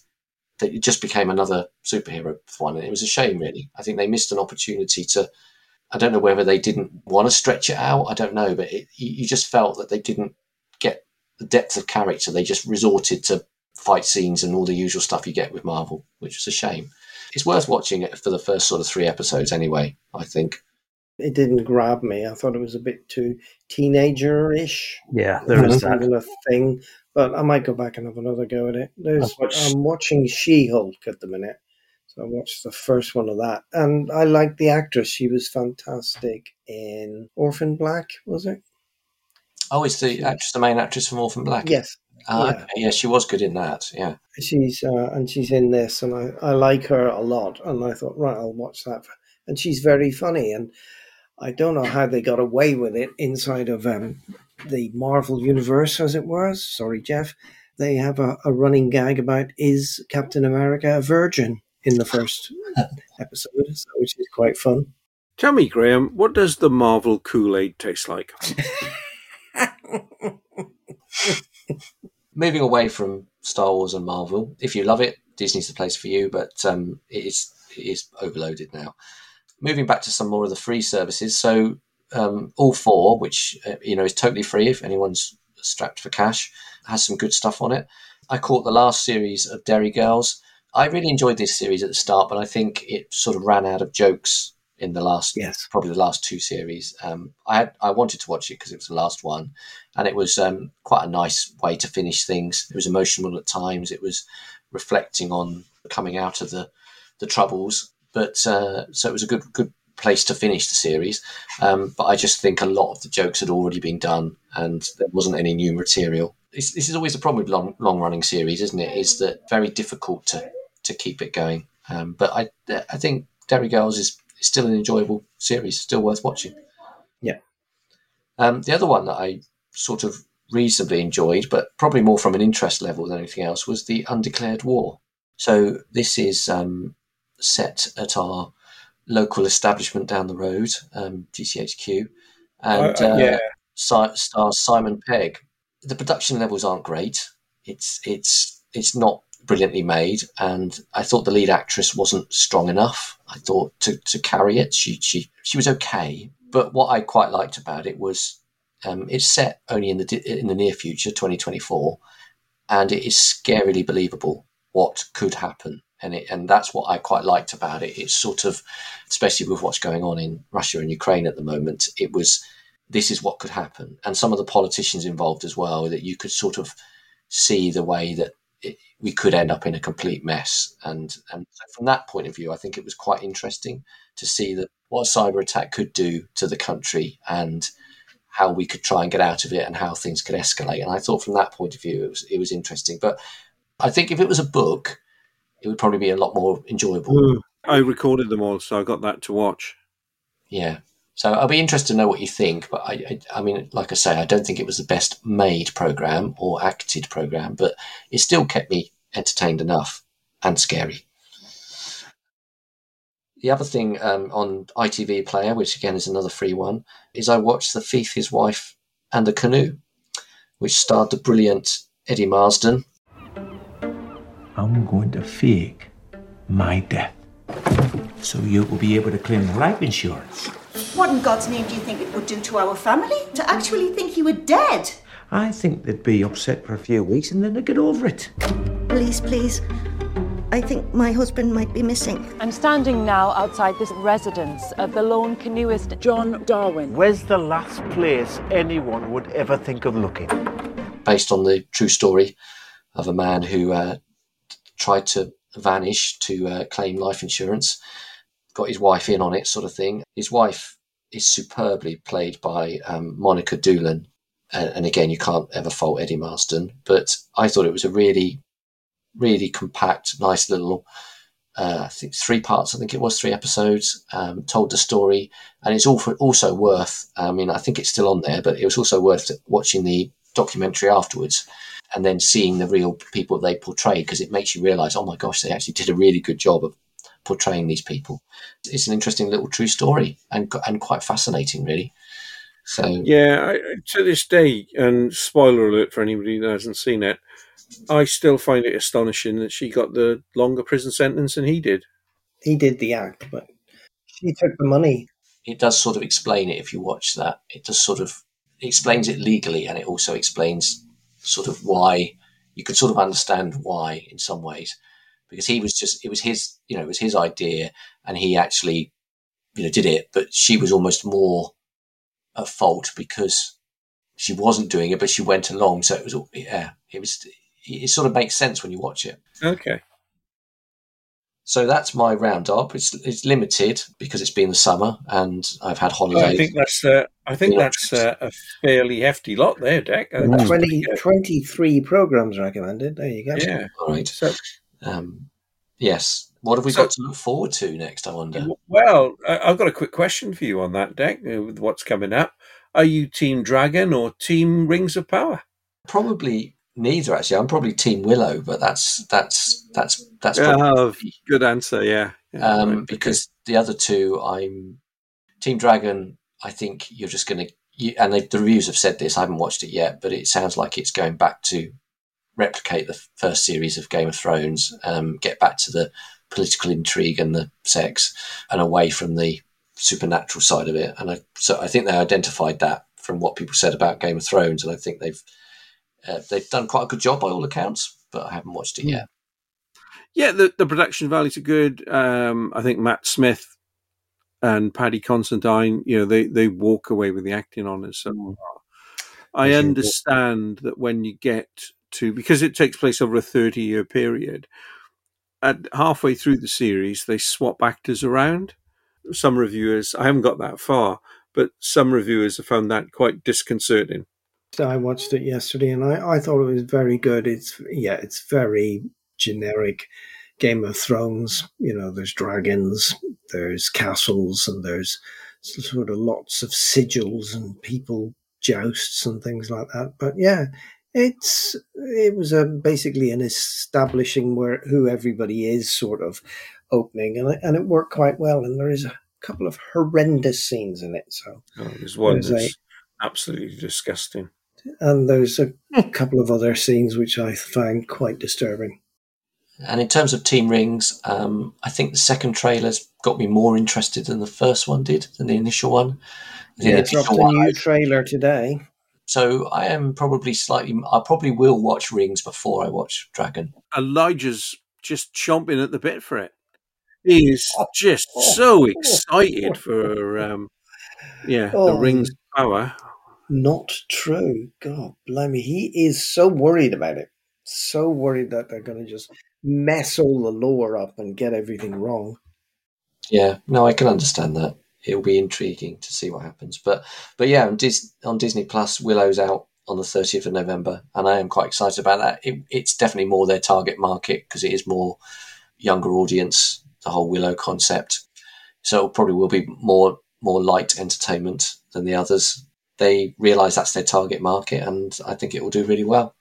That it just became another superhero one, and it was a shame. Really, I think they missed an opportunity to I don't know whether they didn't want to stretch it out. I don't know, but it, you you just felt that they didn't get the depth of character. They just resorted to fight scenes and all the usual stuff you get with Marvel, which was a shame. It's worth watching it for the first sort of three episodes, anyway. I think. It didn't grab me. I thought it was a bit too teenager-ish. Yeah, there is It's not that. even a thing, but I might go back and have another go at it. There's, I'm watching She-Hulk at the minute, so I watched the first one of that, and I liked the actress. She was fantastic in Orphan Black, was it? Oh, it's the actress, the main actress from Orphan Black. Yes. Ah, yeah. okay. yeah, she was good in that. Yeah. She's uh, and she's in this, and I, I like her a lot. And I thought, right, I'll watch that. And she's very funny, and I don't know how they got away with it inside of um, the Marvel universe, as it was. Sorry, Jeff. They have a, a running gag about is Captain America a virgin in the first episode, so- which is quite fun. Tell me, Graham, what does the Marvel Kool Aid taste like? (laughs) Moving away from Star Wars and Marvel, if you love it, Disney's the place for you. But um, it is it is overloaded now. Moving back to some more of the free services, so um, all four, which uh, you know is totally free if anyone's strapped for cash, has some good stuff on it. I caught the last series of Derry Girls. I really enjoyed this series at the start, but I think it sort of ran out of jokes in the last, Yes. probably the last two series. Um, I had I wanted to watch it because it was the last one, and it was um, quite a nice way to finish things. It was emotional at times. It was reflecting on coming out of the the troubles, but uh, so it was a good good place to finish the series. Um, but I just think a lot of the jokes had already been done, and there wasn't any new material. This, this is always the problem with long long running series, isn't it? Is that very difficult to to keep it going. Um, but I I think Derry Girls is still an enjoyable series, still worth watching. Yeah. Um, the other one that I sort of reasonably enjoyed, but probably more from an interest level than anything else, was the Undeclared War. So this is um, set at our local establishment down the road, um, GCHQ, and Uh, uh, uh, yeah. si- stars Simon Pegg. The production levels aren't great. It's it's it's not brilliantly made, and I thought the lead actress wasn't strong enough. I thought to, to carry it, she she she was okay. But what I quite liked about it was um, it's set only in the in the near future, 2024, and it is scarily believable what could happen. And it, and that's what I quite liked about it. It's sort of, especially with what's going on in Russia and Ukraine at the moment, it was this is what could happen, and some of the politicians involved as well. That you could sort of see the way that we could end up in a complete mess. And and from that point of view, I think it was quite interesting to see that what a cyber attack could do to the country and how we could try and get out of it and how things could escalate. And I thought from that point of view, it was it was interesting. But I think if it was a book, it would probably be a lot more enjoyable. Mm. I recorded them all, so I got that to watch. Yeah. So I'll be interested to know what you think. But I, I, I mean, like I say, I don't think it was the best made program or acted program, but it still kept me entertained enough and scary. The other thing um, on ITV Player, which again is another free one, is I watched The Thief, His Wife, and The Canoe, which starred the brilliant Eddie Marsan. I'm going to fake my death so you will be able to claim life insurance. What in God's name do you think it would do to our family? To actually think you were dead? I think they'd be upset for a few weeks and then they'd get over it. Please, please. I think my husband might be missing. I'm standing now outside this residence of the lone canoeist John Darwin. Where's the last place anyone would ever think of looking? Based on the true story of a man who uh, tried to vanish to uh, claim life insurance, got his wife in on it, sort of thing. His wife is superbly played by um, Monica Dolan. And, and again, you can't ever fault Eddie Marsan, but I thought it was a really really compact, nice little. Uh, I think three parts. I think it was three episodes. Um, told the story, and it's all for, also worth. I mean, I think it's still on there, but it was also worth watching the documentary afterwards, and then seeing the real people they portrayed because it makes you realise, oh my gosh, they actually did a really good job of portraying these people. It's an interesting little true story and and quite fascinating, really. So yeah, I, to this day, and spoiler alert for anybody that hasn't seen it, I still find it astonishing that she got the longer prison sentence than he did. He did the act, but she took the money. It does sort of explain it if you watch that. It does sort of it explains it legally, and it also explains sort of why you could sort of understand why in some ways because he was just it was his you know it was his idea and he actually you know did it but she was almost more at fault because she wasn't doing it but she went along so it was yeah it was it sort of makes sense when you watch it. Okay. So that's my roundup. It's it's limited because it's been the summer and I've had holidays. I think that's uh, I think that's uh, a fairly hefty lot there, Deck. Uh, 20, 23 programs recommended. There you go. Yeah. All right. So, um, yes. What have we so, got to look forward to next? I wonder. Well, I've got a quick question for you on that, Deck. Uh, with what's coming up, are you Team Dragon or Team Rings of Power? Probably neither actually. I'm probably Team Willow, but that's that's that's that's oh, good answer. Yeah, yeah um, right. because the other two, I'm Team Dragon. I think you're just going to, and they, the reviews have said this. I haven't watched it yet, but it sounds like it's going back to replicate the first series of Game of Thrones, um, get back to the political intrigue and the sex, and away from the supernatural side of it. And I, so I think they identified that from what people said about Game of Thrones, and I think they've uh, they've done quite a good job by all accounts, but I haven't watched it hmm. yet. Yeah, the, the production values are good. Um, I think Matt Smith and Paddy Considine, you know, they, they walk away with the acting honours. So mm. I understand that when you get to, because it takes place over a 30 year period, at halfway through the series, they swap actors around. Some reviewers, I haven't got that far, but some reviewers have found that quite disconcerting. I watched it yesterday, and I, I thought it was very good. It's yeah, it's very generic Game of Thrones. You know, there's dragons, there's castles, and there's sort of lots of sigils and people jousts and things like that. But yeah, it's it was a, basically an establishing where who everybody is sort of opening, and and it worked quite well. And there is a couple of horrendous scenes in it. So oh, there's one that's a, absolutely disgusting and there's a couple of other scenes which I find quite disturbing. And in terms of Team Rings, um, I think the second trailer's got me more interested than the first one did, than the initial one. The yeah, dropped a new trailer today. So I am probably slightly. I probably will watch Rings before I watch Dragon. Elijah's just chomping at the bit for it. He is just so excited for, um, yeah, the oh. Rings power not true. God, blimey, he is so worried about it. So worried that they're going to just mess all the lore up and get everything wrong. Yeah, no, I can understand that. It'll be intriguing to see what happens. But, but yeah, on, on Disney Plus, Willow's out on the 30th of November, and I am quite excited about that. It, it's definitely more their target market because it is more younger audience, the whole Willow concept. So it probably will be more more light entertainment than the others. They realise that's their target market, and I think it will do really well.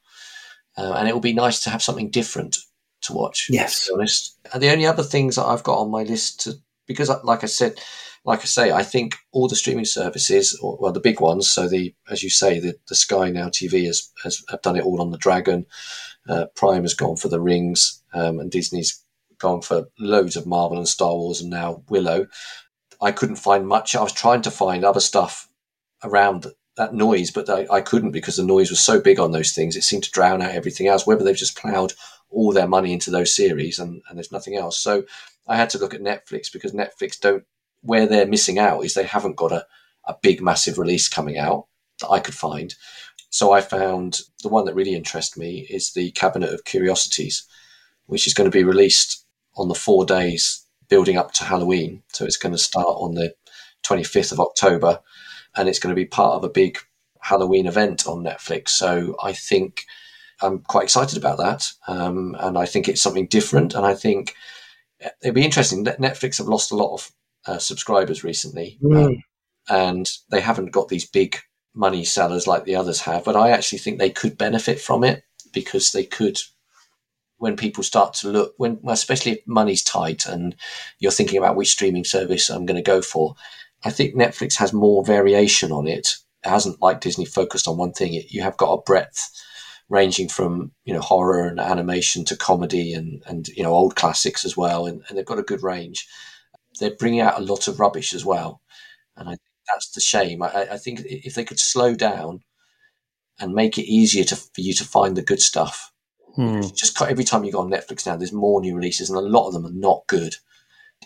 Uh, and it will be nice to have something different to watch. Yes, to be honest. And the only other things that I've got on my list to because, like I said, like I say, I think all the streaming services, or well, the big ones. So the, as you say, the, the Sky Now TV has, has have done it all on the Dragon. Uh, Prime has gone for the Rings, um, and Disney's gone for loads of Marvel and Star Wars, and now Willow. I couldn't find much. I was trying to find other stuff around that noise, but I, I couldn't because the noise was so big on those things. It seemed to drown out everything else. Whether they've just ploughed all their money into those series and, and there's nothing else. So I had to look at Netflix because Netflix don't where they're missing out is they haven't got a, a big massive release coming out that I could find. So I found the one that really interests me is the Cabinet of Curiosities, which is going to be released on the four days building up to Halloween. So it's going to start on the 25th of October and it's going to be part of a big Halloween event on Netflix. So I think I'm quite excited about that. Um, and I think it's something different. And I think it'd be interesting. That Netflix have lost a lot of uh, subscribers recently, mm. um, and they haven't got these big money sellers like the others have. But I actually think they could benefit from it because they could, when people start to look, when especially if money's tight and you're thinking about which streaming service I'm going to go for. I think Netflix has more variation on it. It hasn't like Disney focused on one thing. You have got a breadth ranging from you know horror and animation to comedy and and you know old classics as well, and, and they've got a good range they're bringing out a lot of rubbish as well, and I think that's the shame. I, I think if they could slow down and make it easier to, for you to find the good stuff. Hmm. Just every time you go on Netflix now, there's more new releases, and a lot of them are not good.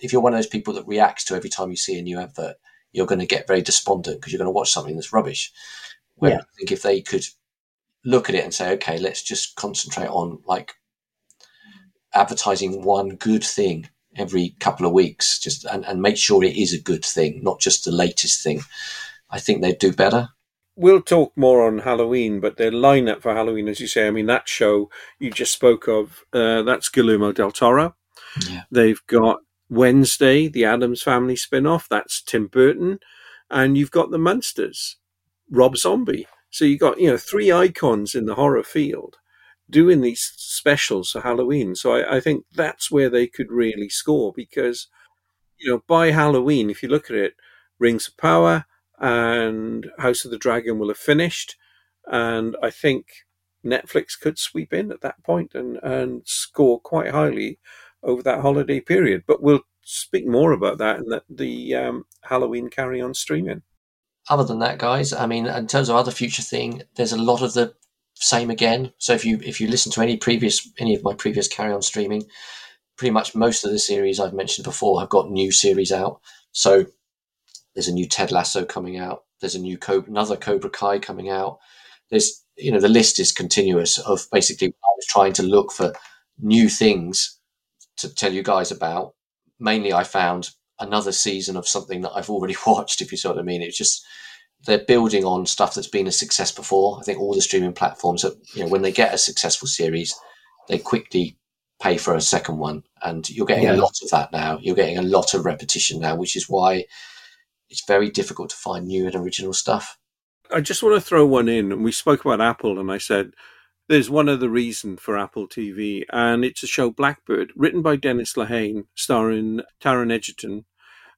If you're one of those people that reacts to every time you see a new advert, you're going to get very despondent because you're going to watch something that's rubbish. Where yeah. I think if they could look at it and say, okay, let's just concentrate on like advertising one good thing every couple of weeks, just and, and make sure it is a good thing, not just the latest thing. I think they'd do better. We'll talk more on Halloween, but their lineup for Halloween, as you say, I mean, that show you just spoke of, uh, that's Guillermo del Toro. Yeah. They've got Wednesday, the Addams Family spin off, that's Tim Burton. And you've got the Munsters, Rob Zombie. So you've got, you know, three icons in the horror field doing these specials for Halloween. So I, I, think that's where they could really score because, you know, by Halloween, if you look at it, Rings of Power and House of the Dragon will have finished. And I think Netflix could sweep in at that point and, and score quite highly over that holiday period. But we'll speak more about that in the, the um, Halloween carry on streaming. Other than that, guys, I mean, in terms of other future thing, there's a lot of the same again. So if you if you listen to any previous any of my previous carry on streaming, pretty much most of the series I've mentioned before have got new series out. So there's a new Ted Lasso coming out. There's a new Cobra, another Cobra Kai coming out. There's you know the list is continuous of basically I was trying to look for new things to tell you guys about. Mainly, I found another season of something that I've already (laughs) watched. If you see what I mean, it's just they're building on stuff that's been a success before. I think all the streaming platforms, that, you know, when they get a successful series, they quickly pay for a second one, and you're getting yeah. a lot of that now. You're getting a lot of repetition now, which is why it's very difficult to find new and original stuff. I just want to throw one in, and we spoke about Apple, and I said there's one other reason for Apple TV, and it's a show Blackbird, written by Dennis Lehane, starring Taron Egerton,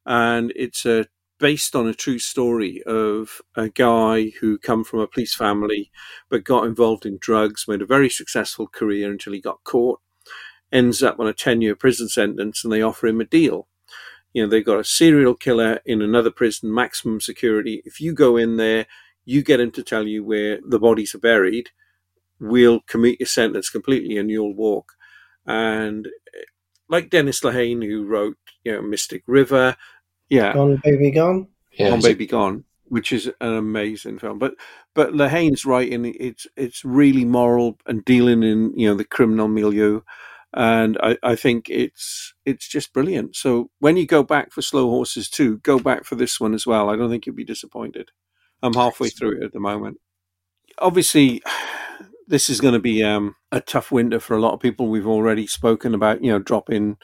and it's a based on a true story of a guy who come from a police family but got involved in drugs, made a very successful career until he got caught, ends up on a 10 year prison sentence and they offer him a deal. You know, they've got a serial killer in another prison, maximum security. If you go in there, you get him to tell you where the bodies are buried, we'll commute your sentence completely and you'll walk. And eh, like Dennis Lehane, who wrote, you know, Mystic River, yeah, Gone Baby Gone. Yeah, Gone Baby Gone, which is an amazing film. But but Lehane's right in it's it's really moral and dealing in you know the criminal milieu, and I, I think it's it's just brilliant. So when you go back for Slow Horses too, go back for this one as well. I don't think you'll be disappointed. I'm halfway through it at the moment. Obviously, this is going to be um, a tough winter for a lot of people. We've already spoken about, you know, dropping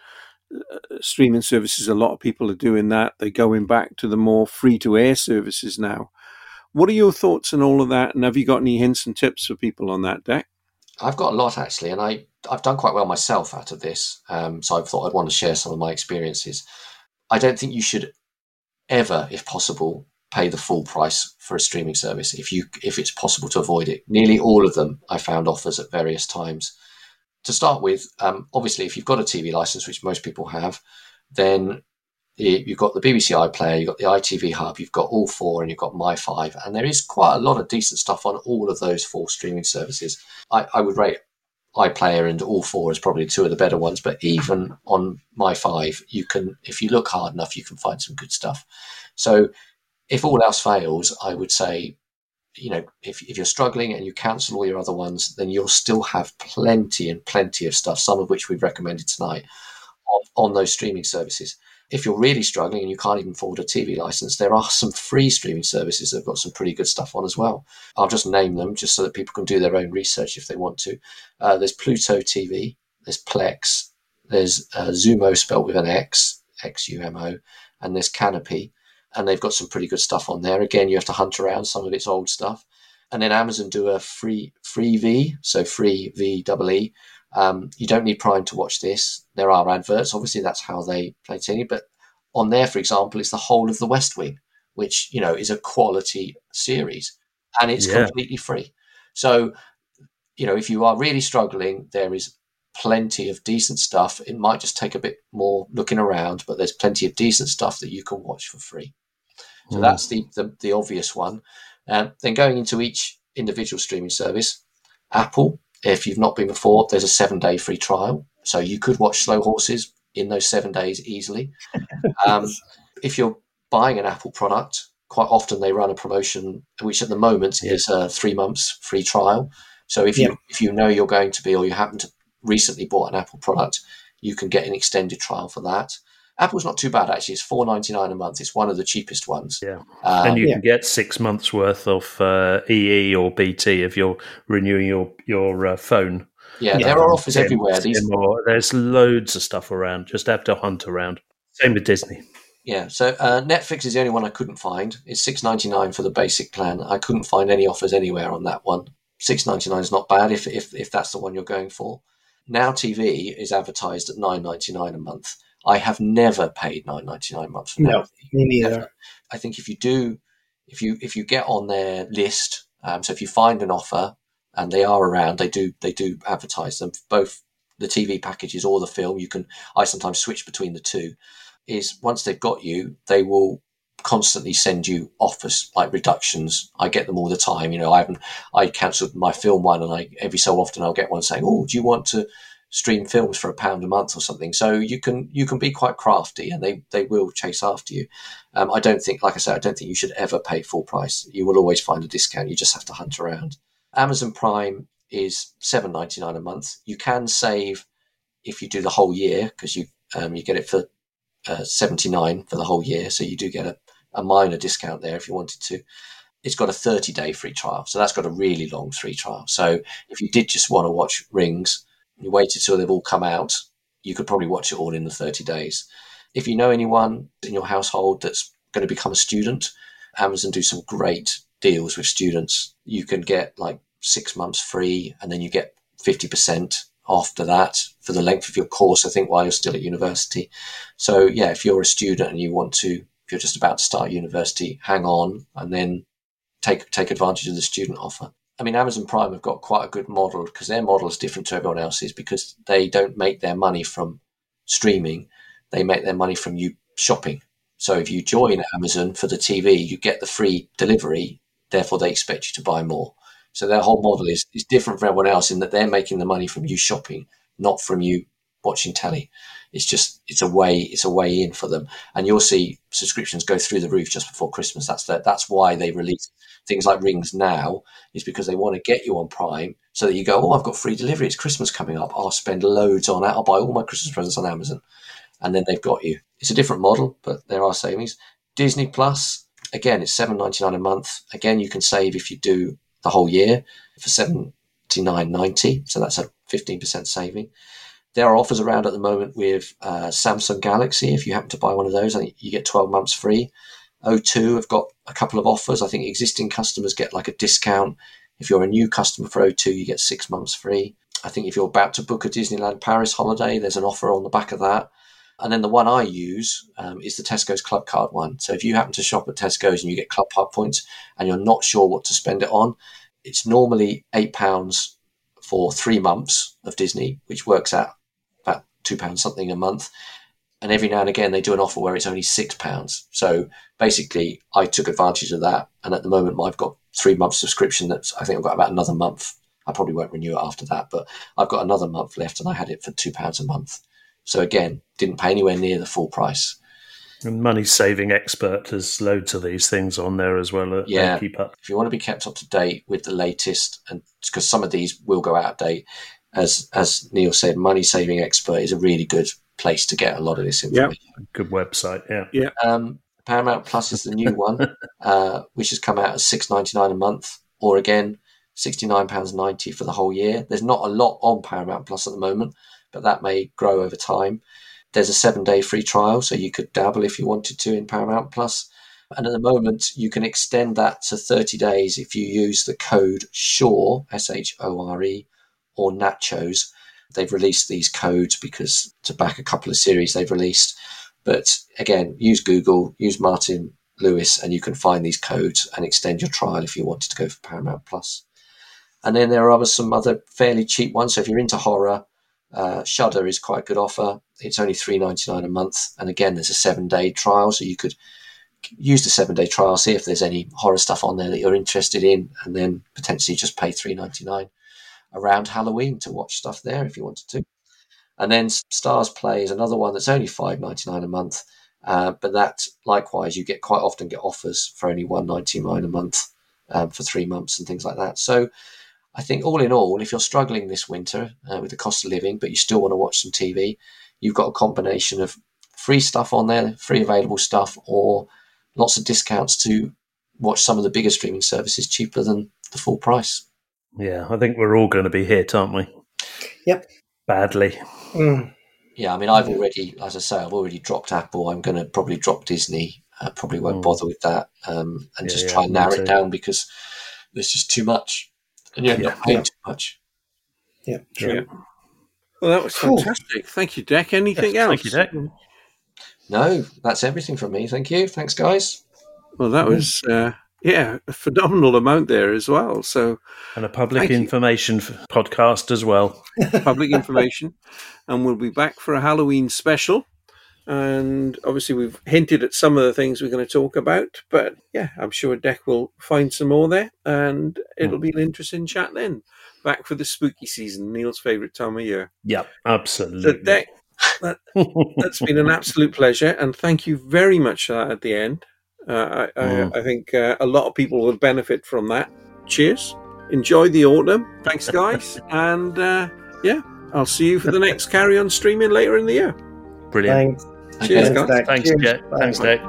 uh, streaming services. A lot of people are doing that. They're going back to the more free to air services now. What are your thoughts on all of that? And have you got any hints and tips for people on that, Deck? I've got a lot actually, and I I've done quite well myself out of this. Um, so I thought I'd want to share some of my experiences. I don't think you should ever, if possible, pay the full price for a streaming service if you if it's possible to avoid it. Nearly all of them I found offers at various times. To start with, um, obviously, if you've got a TV license, which most people have, then you've got the BBC iPlayer, you've got the ITV Hub, you've got all four, and you've got My5, and there is quite a lot of decent stuff on all of those four streaming services. I, I would rate iPlayer and all four as probably two of the better ones, but even on My5, you can, if you look hard enough, you can find some good stuff. So if all else fails, I would say, you know, if, if you're struggling and you cancel all your other ones, then you'll still have plenty and plenty of stuff, some of which we've recommended tonight, on, on those streaming services. If you're really struggling and you can't even afford a TV license, there are some free streaming services that have got some pretty good stuff on as well. I'll just name them just so that people can do their own research if they want to. Uh, there's Pluto TV, there's Plex, there's uh, Xumo spelled with an X, X U M O, and there's Kanopy and they've got some pretty good stuff on there. Again, you have to hunt around some of its old stuff. And then Amazon do a free Freevee, so free V double E. Um, you don't need Prime to watch this. There are adverts. Obviously, that's how they play TV. But on there, for example, it's the whole of The West Wing, which you know is a quality series, and it's yeah. completely free. So, you know, if you are really struggling, there is plenty of decent stuff. It might just take a bit more looking around, but there's plenty of decent stuff that you can watch for free. So mm. that's the, the, the obvious one. Um, then going into each individual streaming service, Apple, if you've not been before, there's a seven day free trial. So you could watch Slow Horses in those seven days easily. (laughs) Um, if you're buying an Apple product, quite often they run a promotion, which at the moment yeah. is a three months free trial. So if you if you know you're going to be, or you happen to recently bought an Apple product, you can get an extended trial for that. Apple's not too bad actually. It's four ninety nine a month. It's one of the cheapest ones. Yeah, um, and you yeah. can get six months worth of uh, EE or BT if you're renewing your your uh, phone. Yeah, there are offers everywhere. These there's loads of stuff around. Just have to hunt around. Same with Disney. Yeah, so uh, Netflix is the only one I couldn't find. It's six ninety nine for the basic plan. I couldn't find any offers anywhere on that one. Six ninety nine is not bad if if if that's the one you're going for. Now TV is advertised at nine ninety nine a month. I have never paid nine ninety nine a month for no, me neither. I think if you do, if you if you get on their list, um, so if you find an offer and they are around, they do they do advertise them both the TV packages or the film. You can I sometimes switch between the two. Is once they've got you, they will constantly send you offers like reductions. I get them all the time. You know, I haven't I cancelled my film one, and I every so often I'll get one saying, "Oh, do you want to?" Stream films for a pound a month or something. So you can you can be quite crafty, and they they will chase after you. Um, I don't think, like I said, I don't think you should ever pay full price. You will always find a discount. You just have to hunt around. Amazon Prime is seven ninety nine a month. You can save if you do the whole year because you um, you get it for uh, seventy nine for the whole year. So you do get a, a minor discount there if you wanted to it's got a 30 day free trial. So that's got a really long free trial. So if you did just want to watch Rings, you waited till they've all come out, you could probably watch it all in the 30 days. If you know anyone in your household that's going to become a student, Amazon do some great deals with students. You can get like six months free and then you get 50% after that for the length of your course, I think, while you're still at university. So, yeah, if you're a student and you want to, if you're just about to start university, hang on and then take, take advantage of the student offer. I mean, Amazon Prime have got quite a good model because their model is different to everyone else's because they don't make their money from streaming; they make their money from you shopping. So if you join Amazon for the TV, you get the free delivery. Therefore, they expect you to buy more. So their whole model is, is different from everyone else in that they're making the money from you shopping, not from you watching telly. It's just it's a way it's a way in for them, and you'll see subscriptions go through the roof just before Christmas. That's the, that's why they release things like rings now is because they want to get you on Prime so that you go, oh, I've got free delivery. It's Christmas coming up. I'll spend loads on it. I'll buy all my Christmas presents on Amazon, and then they've got you. It's a different model, but there are savings. Disney Plus again, it's seven ninety nine a month. Again, you can save if you do the whole year for seven nine ninety. So that's a fifteen percent saving. There are offers around at the moment with uh, Samsung Galaxy. If you happen to buy one of those, I think you get twelve months free. O2 have got a couple of offers. I think existing customers get like a discount. If you're a new customer for O2, you get six months free. I think if you're about to book a Disneyland Paris holiday, there's an offer on the back of that. And then the one I use um, is the Tesco's Club Card one. So if you happen to shop at Tesco's and you get Club Card points and you're not sure what to spend it on, it's normally £8 for three months of Disney, which works out about £2 something a month. And every now and again, they do an offer where it's only £6. So basically, I took advantage of that. And at the moment, I've got three months subscription that's, I think I've got about another month. I probably won't renew it after that, but I've got another month left and I had it for £2 a month. So again, didn't pay anywhere near the full price. And Money Saving Expert has loads of these things on there as well. Yeah, keep up. If you want to be kept up to date with the latest, and because some of these will go out of date, as as Neil said, Money Saving Expert is a really good place to get a lot of this information. Yep. Good website. Yeah. Yeah. Um, Paramount Plus is the new (laughs) one, uh, which has come out at six ninety nine a month, or again sixty nine pounds ninety for the whole year. There's not a lot on Paramount Plus at the moment, but that may grow over time. There's a seven day free trial, so you could dabble if you wanted to in Paramount Plus. And at the moment, you can extend that to 30 days if you use the code SHORE, S H O R E, or Nachos. They've released these codes because to back a couple of series they've released. But again, use Google, use Martin Lewis, and you can find these codes and extend your trial if you wanted to go for Paramount Plus. And then there are some other fairly cheap ones. So if you're into horror, uh, Shudder is quite a good offer. It's only three ninety nine a month, and again, there's a seven day trial, so you could use the seven day trial, see if there's any horror stuff on there that you're interested in, and then potentially just pay three ninety nine around Halloween to watch stuff there if you wanted to. And then StarzPlay is another one that's only five ninety nine a month, uh, but that likewise you get quite often get offers for only one ninety nine a month um, for three months and things like that. So I think all in all, if you're struggling this winter uh, with the cost of living, but you still want to watch some TV, you've got a combination of free stuff on there, free available stuff, or lots of discounts to watch some of the bigger streaming services cheaper than the full price. Yeah, I think we're all going to be hit, aren't we? Yep. Badly. Mm. Yeah, I mean, I've already, as I say, I've already dropped Apple. I'm going to probably drop Disney. I probably won't mm. bother with that um, and yeah, just try yeah, and narrow it down because there's just too much and you end not paying too much. Yeah, true. Yeah. Well, that was fantastic. Thank you, Deck. Anything yes, else? Thank you, Deck. No, that's everything from me. Thank you. Thanks, guys. Well, that was uh, yeah a phenomenal amount there as well. So and a public information podcast as well. (laughs) public information, and we'll be back for a Halloween special. And obviously, we've hinted at some of the things we're going to talk about, but yeah, I'm sure Deck will find some more there, and it'll be an interesting chat then. Back for the spooky season, Neil's favourite time of year. Yep, absolutely. So, Deck, that, (laughs) has been an absolute pleasure, and thank you very much for that at the end. Uh, I, mm. I, I, think uh, a lot of people will benefit from that. Cheers. Enjoy the autumn. Thanks, guys. (laughs) and uh, yeah, I'll see you for the next carry on streaming later in the year. Brilliant. Thanks. Cheers, guys. Thanks, Thanks, Jack. Thanks, Dick.